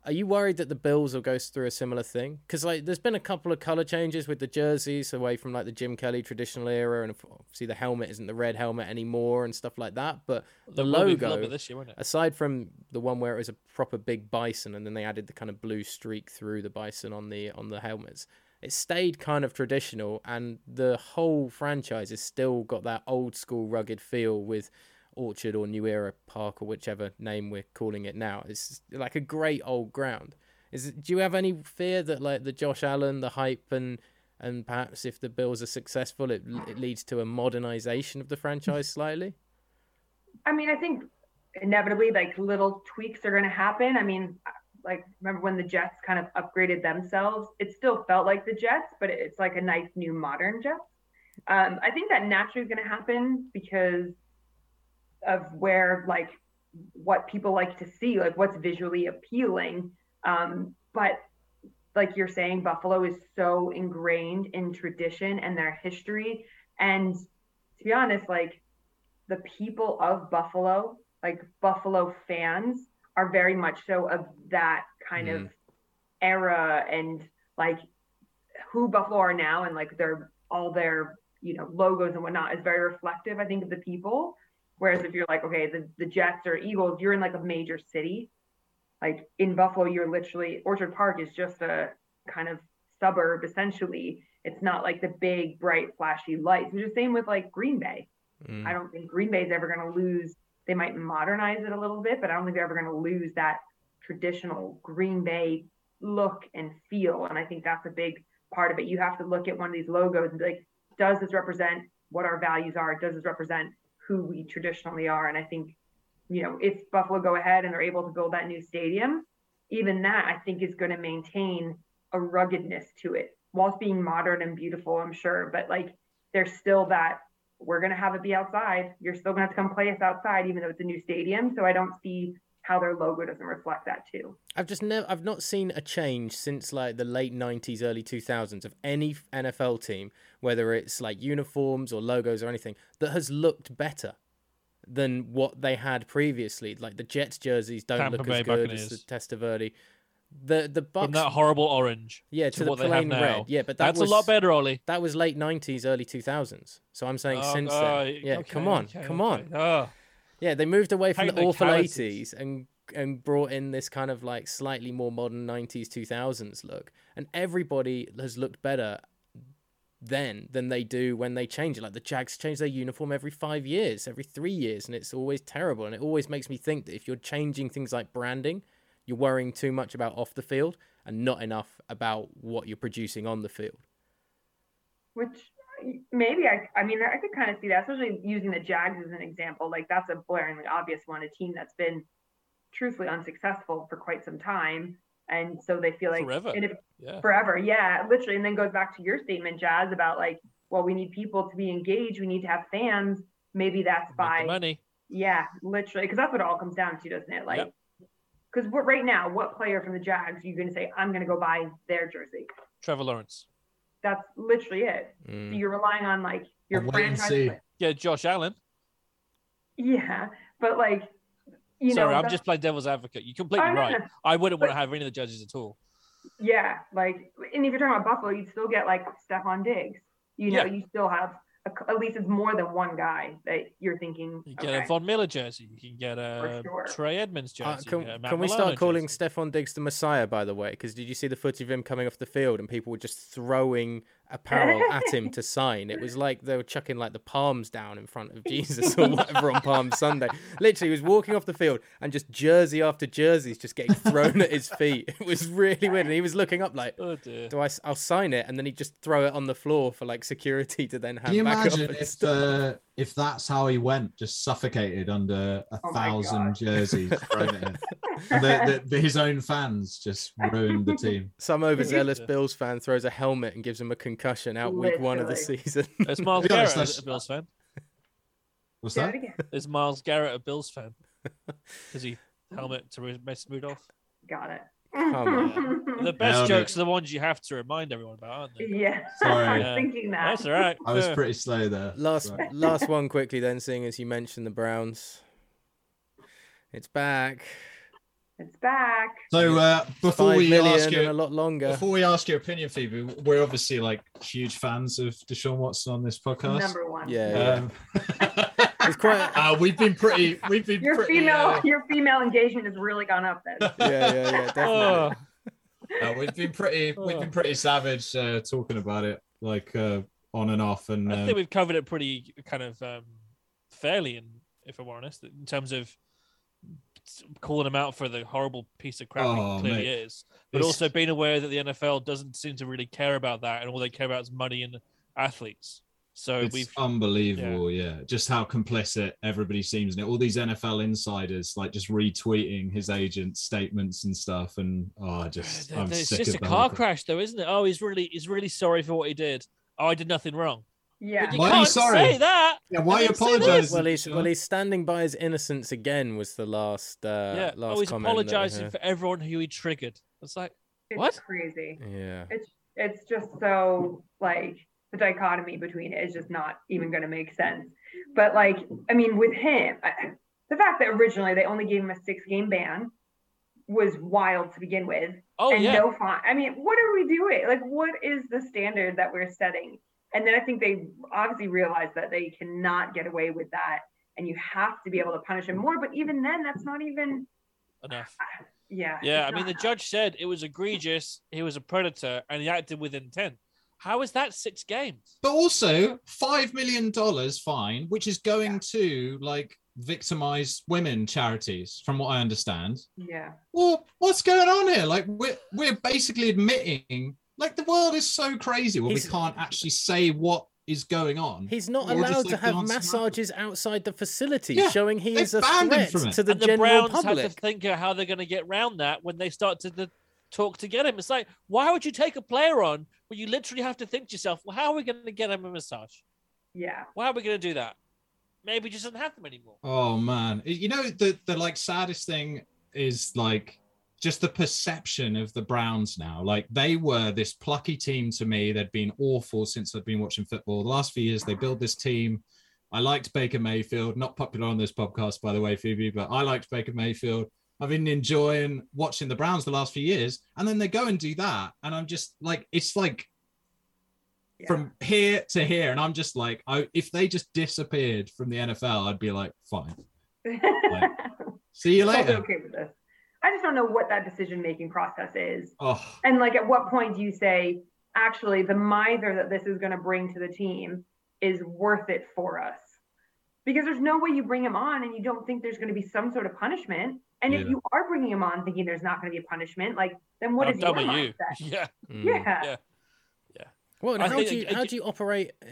Are you worried that the Bills will go through a similar thing? Because like, there's been a couple of color changes with the jerseys away from like the Jim Kelly traditional era, and obviously the helmet isn't the red helmet anymore and stuff like that. But the There will be a logo, this year, aside from the one where it was a proper big bison, and then they added the kind of blue streak through the bison on the on the helmets, it stayed kind of traditional, and the whole franchise has still got that old school rugged feel with Orchard or New Era Park or whichever name we're calling it now. It's like a great old ground. Is do you have any fear that like the Josh Allen, the hype, and and perhaps if the Bills are successful, it it leads to a modernization of the franchise slightly? I mean, I think inevitably, like little tweaks are going to happen. I mean, like remember when the Jets kind of upgraded themselves? It still felt like the Jets, but it's like a nice new modern Jets. Um, I think that naturally is going to happen because of where like what people like to see, like what's visually appealing. Um, but like you're saying, Buffalo is so ingrained in tradition and their history. And to be honest, like the people of Buffalo, like Buffalo fans, are very much so of that kind of era and like who Buffalo are now and like their all their you know logos and whatnot is very reflective, I think, of the people. Whereas if you're like, okay, the, the Jets or Eagles, you're in like a major city. Like in Buffalo, you're literally Orchard Park is just a kind of suburb essentially. It's not like the big, bright, flashy lights, which is the same with like Green Bay. Mm. I don't think Green Bay is ever going to lose. They might modernize it a little bit, but I don't think they're ever going to lose that traditional Green Bay look and feel. And I think that's a big part of it. You have to look at one of these logos and be like, does this represent what our values are? Does this represent who we traditionally are? And I think, you know, if Buffalo go ahead and they're able to build that new stadium, even that I think is going to maintain a ruggedness to it whilst being modern and beautiful, I'm sure. But like, there's still that we're going to have it be outside. You're still going to have to come play us outside, even though it's a new stadium. So I don't see how their logo doesn't reflect that too. I've just never, I've not seen a change since like the late '90s, early 2000s of any NFL team, whether it's like uniforms or logos or anything, that has looked better than what they had previously. Like the Jets jerseys don't Tampa look Bay as good as Buccaneers. the Testaverde. The the From Bucks, that horrible orange. yeah, to to, the what they have plain now. red, yeah, but that That's was, a lot better, Ollie. That was late '90s, early 2000s. So I'm saying Oh, since oh, then, yeah, okay, come on, okay, come okay. on. Oh. Yeah, they moved away from the awful eighties and and brought in this kind of like slightly more modern 90s 2000s look. And everybody has looked better then than they do when they change it. Like the jags change their uniform every 5 years every 3 years and it's always terrible. And it always makes me think that if you're changing things like branding you're worrying too much about off the field and not enough about what you're producing on the field. Which maybe I, I mean, I could kind of see that, especially using the Jags as an example. Like that's a blaringly obvious one, a team that's been truthfully unsuccessful for quite some time. And so they feel like Forever. if, Yeah. forever, yeah, literally. And then goes back to your statement, Jazz, about like, well, we need people to be engaged. We need to have fans. Maybe that's Make by money. yeah, literally, because that's what it all comes down to, doesn't it? Like, because what right now, what player from the Jags are you going to say I'm going to go buy their jersey? Trevor Lawrence. That's literally it. So Mm. you're relying on like your I'll franchise. Yeah, Josh Allen. Yeah, but like, you Sorry, know, I'm just playing devil's advocate. You're completely no, right. no. I wouldn't want to have any of the judges at all. Yeah, like, and if you're talking about Buffalo, you'd still get like Stefon Diggs. You know, Yeah. you still have a, at least it's more than one guy that you're thinking. You get okay. a Von Miller jersey. You can get a sure. Trey Edmunds Uh, jersey. can, you get a Matt can we Milano start calling jersey. Stefon Diggs the Messiah, by the way? Because did you see the footage of him coming off the field and people were just throwing apparel at him to [LAUGHS] sign? It was like they were chucking like the palms down in front of Jesus or whatever on Palm Sunday. Literally, he was walking off the field and just jersey after jersey's just getting thrown at his feet. It was really weird. And he was looking up like, Oh dear. do I, s- I'll sign it. And then he'd just throw it on the floor for like security to then hand Can you back imagine up and if stuff. uh, if that's how he went, just suffocated under a Oh my thousand jerseys thrown at him, and the, the, the, his own fans just ruined the team. [LAUGHS] Some overzealous Bills fan throws a helmet and gives him a concussion out week one of the season. [LAUGHS] Is Miles To be honest, Garrett a Bills fan? What's Say that? it. Is Myles Garrett a Bills fan? [LAUGHS] Is he helmet to Ru- Mason Rudolph? Got it. On. The [LAUGHS] best Nailed it. jokes are the ones you have to remind everyone about, aren't they? yeah, Sorry. [LAUGHS] I was Yeah. thinking that. That's all right. I was pretty slow there. Last Sorry. last [LAUGHS] one quickly then, seeing as you mentioned the Browns. It's back. It's back. So uh, before Five we million ask and a lot longer. before we ask your opinion, Phoebe, we're obviously like huge fans of Deshaun Watson on this podcast. Number one. Yeah, Um, It's quite [LAUGHS] uh, we've been pretty. We've been Your pretty. female, uh, your female engagement has really gone up then. [LAUGHS] yeah, yeah, yeah, definitely. Oh, uh, we've been pretty. We've been pretty savage uh, talking about it, like uh, on and off. And I think we've covered it pretty kind of um, fairly, in, if I'm honest, in terms of calling him out for the horrible piece of crap Oh, he clearly mate. is, but It's- also being aware that the NFL doesn't seem to really care about that, and all they care about is money and athletes. So it's we've unbelievable, yeah. Just how complicit everybody seems in it. All these NFL insiders, like just retweeting his agent's statements and stuff, and oh, just I'm it's sick just a of the car thing. crash, though, isn't it? Oh, he's really he's really sorry for what he did. Oh, I did nothing wrong. Yeah. But you Why are you sorry? say that. Yeah, why are you I didn't say this. apologizing? Well, he's well, he's standing by his innocence again. Was the last uh, yeah. last Oh, he's comment apologizing for everyone who he triggered. It's like It's What? crazy. Yeah, It's it's just so like the dichotomy between it is just not even going to make sense. But like, I mean, with him, I, the fact that originally they only gave him a six game ban was wild to begin with, oh and yeah. no fine. I mean, what are we doing? Like, what is the standard that we're setting? And then I think they obviously realized that they cannot get away with that, and you have to be able to punish him more. But even then, that's not even. enough. Yeah. Yeah, I mean, the judge said it was egregious. He was a predator, and he acted with intent. How is that six games? But also five million dollars fine, which is going to like victimized women charities, from what I understand. Yeah. Well, what's going on here? Like we're we're basically admitting like the world is so crazy where He's- we can't actually say what is going on. he's not Or just, allowed to like, have dance around. massages outside the facility, Yeah, showing he they've is a banned him threat from it. to the and the general Browns public. have to think of how they're going to get around that when they start to the, talk to get him. It's like, why would you take a player on when you literally have to think to yourself, well, how are we going to get him a massage? Yeah. Why are we going to do that? Maybe he just doesn't have them anymore. Oh man, you know the the like saddest thing is like just the perception of the Browns now. Like they were this plucky team to me. They'd been awful since I'd been watching football. The last few years, they built this team. I liked Baker Mayfield. Not popular on this podcast, by the way, Phoebe, but I liked Baker Mayfield. I've been enjoying watching the Browns the last few years, and then they go and do that, and I'm just like, it's like Yeah. from here to here, and I'm just like, I, if they just disappeared from the NFL, I'd be like, fine. [LAUGHS] See you later. okay with this. I just don't know what that decision making process is. Oh, And like, at what point do you say, actually, the miser that this is going to bring to the team is worth it for us? Because there's no way you bring him on and you don't think there's going to be some sort of punishment. And if you are bringing him on thinking there's not going to be a punishment, like, then what How is dumb your are you? mindset? [LAUGHS] Yeah. Mm. Yeah. Yeah. Well, and how think do you it- it- how do you operate? uh,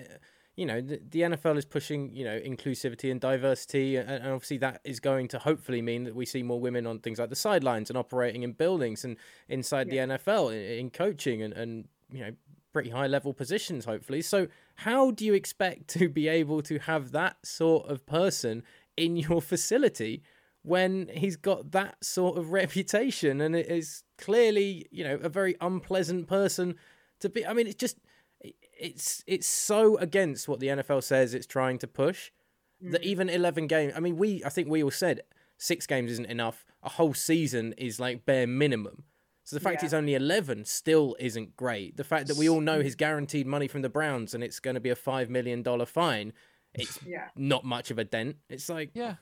You know, the, the NFL is pushing you know inclusivity and diversity, and, and obviously that is going to hopefully mean that we see more women on things like the sidelines and operating in buildings and inside Yeah. the NFL in, in coaching and and you know pretty high level positions hopefully. So how do you expect to be able to have that sort of person in your facility? When he's got that sort of [LAUGHS] reputation and it is clearly you know a very unpleasant person to be i mean it's just it's it's so against what the NFL says it's trying to push that mm. even 11 games I mean we I think we all said 6 games isn't enough a whole season is like bare minimum so the fact Yeah. it's only 11 still isn't great the fact that we all know he's mm. guaranteed money from the Browns and it's going to be a 5 million dollar fine it's Yeah. not much of a dent it's like Yeah.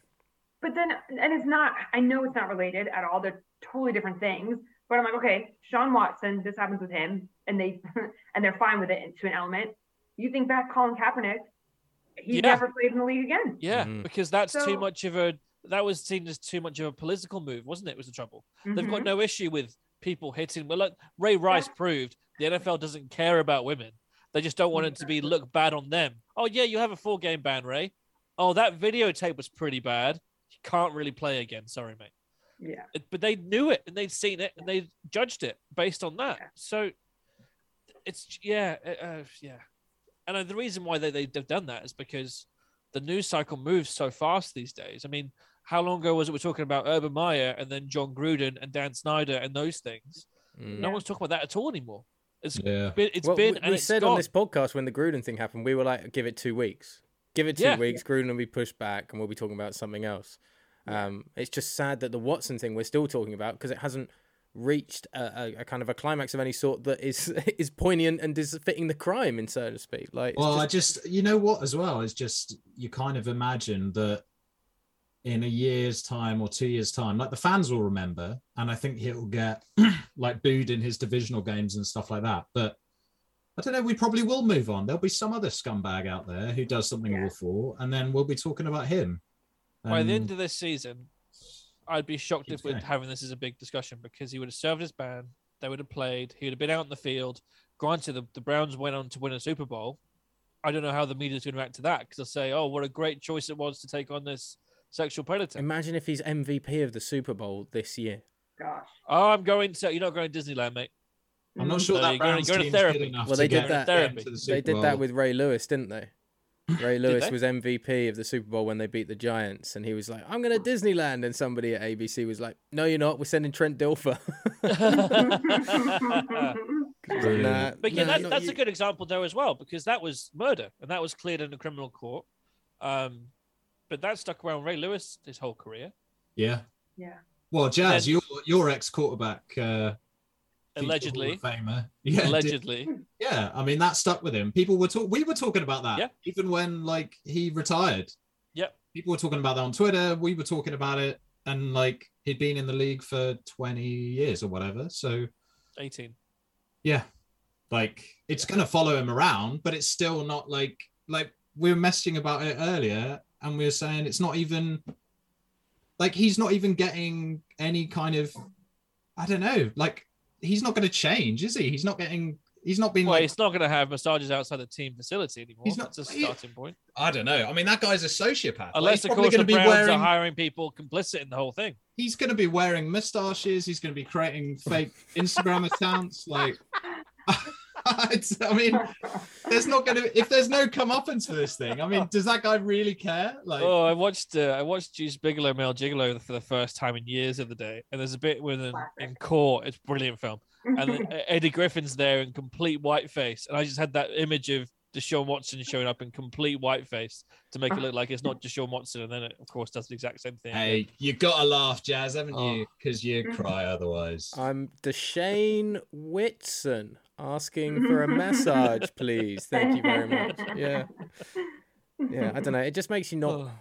But then, and it's not, I know it's not related at all. They're totally different things. But I'm like, okay, Sean Watson, this happens with him, and they [LAUGHS] and they're fine with it to an element. You think back Colin Kaepernick, he Yeah. never played in the league again. Yeah. Mhm. Because that's too much of a that was seen as too much of a political move, wasn't it? Was the trouble. They've got Mhm. no issue with people hitting. Well, like Ray Rice proved, the NFL doesn't care about women. They just don't want it to be look bad on them. Oh yeah, you have a four game ban, Ray. Oh, that videotape was pretty bad. You can't really play again. Sorry, mate. Yeah. But they knew it and they'd seen it and they judged it based on that. Yeah. So it's yeah, uh, yeah. And uh, the reason why they, they they've done that is because the news cycle moves so fast these days. I mean, how long ago was it we're talking about Urban Meyer and then Jon Gruden and Dan Snyder and those things? mm. No Yeah. one's talking about that at all anymore. It's yeah. been it's well, been we, and we it's said gone. on this podcast when the Gruden thing happened, we were like, give it two weeks. Give it two Yeah. weeks. Gruden will be pushed back, and we'll be talking about something else. Um, it's just sad that the Watson thing we're still talking about because it hasn't reached a, a, a kind of a climax of any sort that is [LAUGHS] is poignant and is fitting the crime, in so to speak. Like, Well, just- I just, you know what, as well, is just you kind of imagine that in a year's time or two years' time, like the fans will remember, and I think he'll get [CLEARS THROAT] like booed in his divisional games and stuff like that. But I don't know, we probably will move on. There'll be some other scumbag out there who does something Yeah. awful, and then we'll be talking about him. By the Um, end of this season, I'd be shocked if we're going. having this as a big discussion because he would have served his ban. They would have played. He would have been out in the field. Granted, the, the Browns went on to win a Super Bowl. I don't know how the media's going to react to that because they'll say, "Oh, what a great choice it was to take on this sexual predator." imagine if he's MVP of the Super Bowl this year. Gosh. Oh, I'm going to. You're not going to Disneyland, mate. I'm not sure No, that you're going- Browns you're going to team's good therapy. enough Well, to they did that- Therapy. the they did Bowl. that with Ray Lewis, didn't they? [LAUGHS] Ray Lewis was MVP of the Super Bowl when they beat the Giants, and he was like, "I'm going to Disneyland," and somebody at ABC was like, "No, you're not. We're sending Trent Dilfer." [LAUGHS] [LAUGHS] Nah, But yeah, nah, that's, that's you. a good example though as well because that was murder and that was cleared in a criminal court. Um, but that stuck around Ray Lewis his whole career. Yeah. yeah. Well, Jazz, Then- your your ex quarterback, uh, future Allegedly, Famer. [LAUGHS] Yeah, did- allegedly, yeah. I mean, that stuck with him. People were talk. We were talking about that, Yeah. even when like he retired. Yep. People were talking about that on Twitter. We were talking about it, and like he'd been in the league for twenty years or whatever. So eighteen. yeah, like it's gonna follow him around, but it's still not like like we were messaging about it earlier, and we were saying it's not even like he's not even getting any kind of I don't know, like he's not going to change, is he? He's not getting. He's not being Well, like. he's not going to have massages outside the team facility anymore. He's not- That's a he- starting point. I don't know. I mean, that guy's a sociopath. Unless, he's of course, going the to be Browns wearing. are hiring people complicit in the whole thing. He's going to be wearing mustaches. He's going to be creating fake [LAUGHS] Instagram accounts. Like, it's, [LAUGHS] I mean, there's not going to. If there's no comeuppance for this thing, I mean, does that guy really care? Like, oh, I watched uh, I watched Deuce Bigalow, Male Gigolo for the first time in years of the other day, and there's a bit with him in court. It's a brilliant film, and [LAUGHS] Eddie Griffin's there in complete whiteface, and I just had that image of Deshaun Watson showing up in complete whiteface to make it look like it's not [LAUGHS] Deshaun Watson, and then it, of course, does the exact same thing. hey, you got to laugh, Jazz, haven't you? Oh. Because you cry otherwise. I'm Deshane Whitson asking for a massage, [LAUGHS] please. Thank you very much. Yeah, yeah. I don't know. It just makes you not. Oh.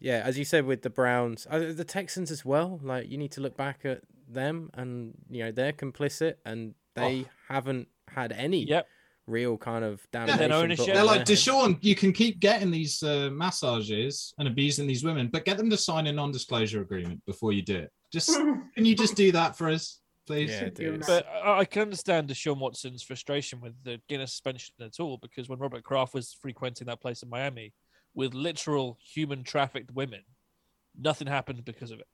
yeah. As you said with the Browns, uh, the Texans as well. Like you need to look back at them, and you know they're complicit, and they haven't had any Yep. real kind of then damnation. put ownership. on They're like, head. Deshaun, you can keep getting these uh, massages and abusing these women, but get them to sign a non-disclosure agreement before you do it. Just [LAUGHS] can you just do that for us, please? Yeah, dude. But I I can understand Deshaun Watson's frustration with the Guinness suspension at all because when Robert Kraft was frequenting that place in Miami with literal human trafficked women, nothing happened because of it.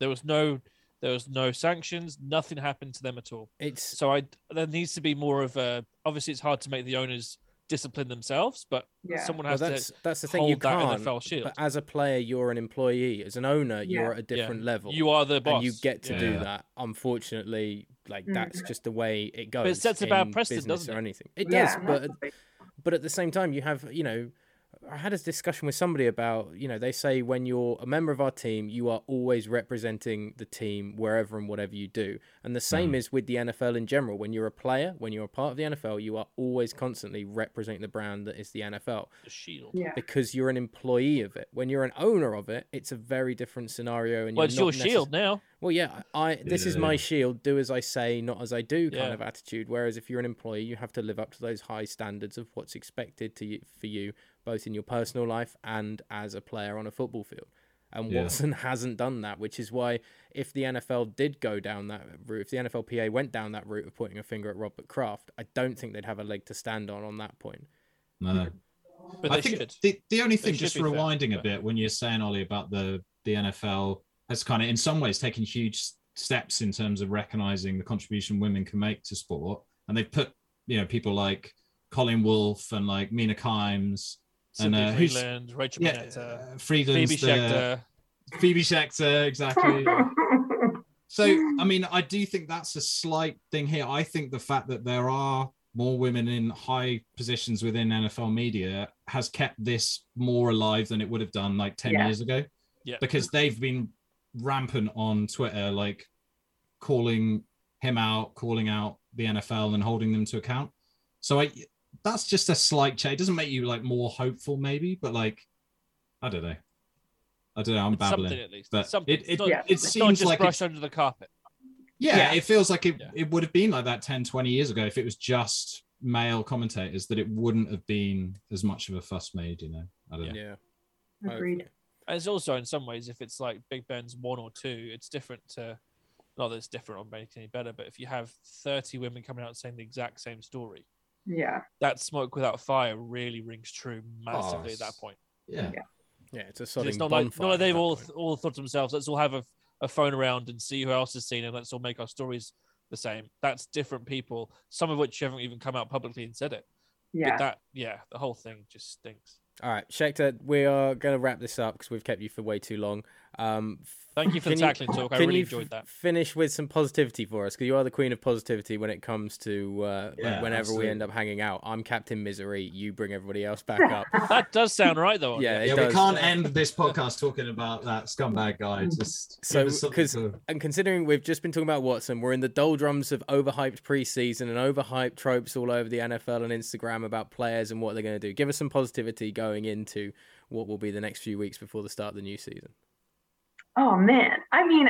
There was no there was no sanctions, nothing happened to them at all. It's So I there needs to be more of a obviously it's hard to make the owners discipline themselves, but Yeah. someone well, has that's to that's the thing. hold You that can't. NFL shield. But as a player, you're an employee. As an owner, you're at a Yeah. different level. You are the boss. and you get to Yeah. do that. Unfortunately, like that's Mhm. just the way it goes. It sets a bad in precedent, doesn't or anything. It does, and but that's the thing. but at the same time, you have you know, I had a discussion with somebody about you know they say when you're a member of our team, you are always representing the team wherever and whatever you do, and the same Mm. is with the NFL in general. When you're a player, when you're a part of the NFL, you are always constantly representing the brand that is the NFL the shield. Yeah. because you're an employee of it. When you're an owner of it, it's a very different scenario. And Well, you're it's your necess- shield now. well, yeah, I this is my shield. Do as I say, not as I do, kind Yeah. of attitude. Whereas if you're an employee, you have to live up to those high standards of what's expected to you, for you, both in your personal life and as a player on a football field. And Yeah. Watson [LAUGHS] hasn't done that, which is why if the NFL did go down that route, if the NFLPA went down that route of pointing a finger at Robert Kraft, I don't think they'd have a leg to stand on on that point. No. But I think should. the, the only thing, just be fair, rewinding a bit, when you're saying Ollie about the the NFL has kind of in some ways taken huge steps in terms of recognizing the contribution women can make to sport, and they've put you know people like Colleen Wolfe and like Mina Kimes and Sydney uh, who's Frelund, Rachel yeah, Burnett, uh, uh, Phoebe the- Schechter. Phoebe Schechter, exactly. [LAUGHS] So, I mean, I do think that's a slight thing here. I think the fact that there are more women in high positions within NFL media has kept this more alive than it would have done like 10 Yeah. years ago. Yeah. Because they've been rampant on Twitter, like calling him out, calling out the NFL and holding them to account. So I that's just a slight change. It doesn't make you like more hopeful, maybe, but like I don't know. I don't know. I'm It's babbling. something at least. but It's something. it- It's it- not, Yeah. it it's not seems just like brushed it's- under the carpet. yeah, Yeah. it feels like it, Yeah. it would have been like that 10, 20 years ago if it was just male commentators, that it wouldn't have been as much of a fuss made, you know. I don't know. Yeah. Agreed. And it's also in some ways, if it's like Big Ben's one or two, it's different to. Not that it's different or make it any better, but if you have 30 women coming out saying the exact same story, Yeah. that smoke without fire really rings true massively at that point. Yeah. Yeah, it's a 'Cause sodding It's not like, not like they've all point. all thought to themselves, let's all have a, a phone around and see who else has seen and let's all make our stories the same. That's different people, some of which haven't even come out publicly and said it. Yeah. But that, yeah, the whole thing just stinks. All right, Schechter, we are going to wrap this up because we've kept you for way too long. Um, Thank you for the Can you- tackling talk. I really you enjoyed f- that. Finish with some positivity for us because you are the queen of positivity when it comes to uh, Yeah, whenever we end up hanging out. I'm Captain Misery. You bring everybody else back [LAUGHS] up. That does sound right, though. Yeah, it Yeah, we can't end this podcast talking about that scumbag guy. Just So, give us something 'cause- to- And considering we've just been talking about Watson, we're in the doldrums of overhyped preseason and overhyped tropes all over the NFL and Instagram about players and what they're going to do. Give us some positivity going into what will be the next few weeks before the start of the new season. Oh man, I mean,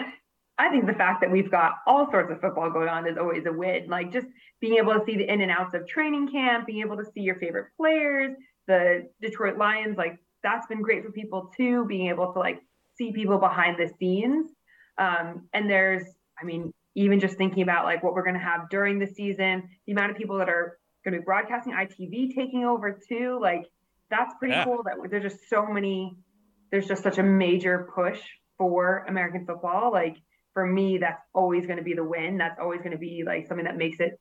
I think the fact that we've got all sorts of football going on is always a win. Like just being able to see the in and outs of training camp, being able to see your favorite players, the Detroit Lions, like that's been great for people too. Being able to like see people behind the scenes, um, and there's, I mean, even just thinking about like what we're going to have during the season, the amount of people that are going to be broadcasting ITV taking over too, like that's pretty Yeah. cool. That there's just so many there's just such a major push for American football. Like for me, that's always going to be the win. That's always going to be like something that makes it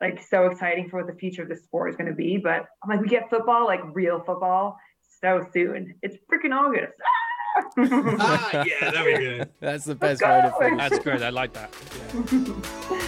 like so exciting for what the future of the sport is going to be. But I'm like, we get football, like real football, so soon. It's freaking August. [LAUGHS] ah, yeah, there we go. That's the best way to go. That's great. I like that. [LAUGHS]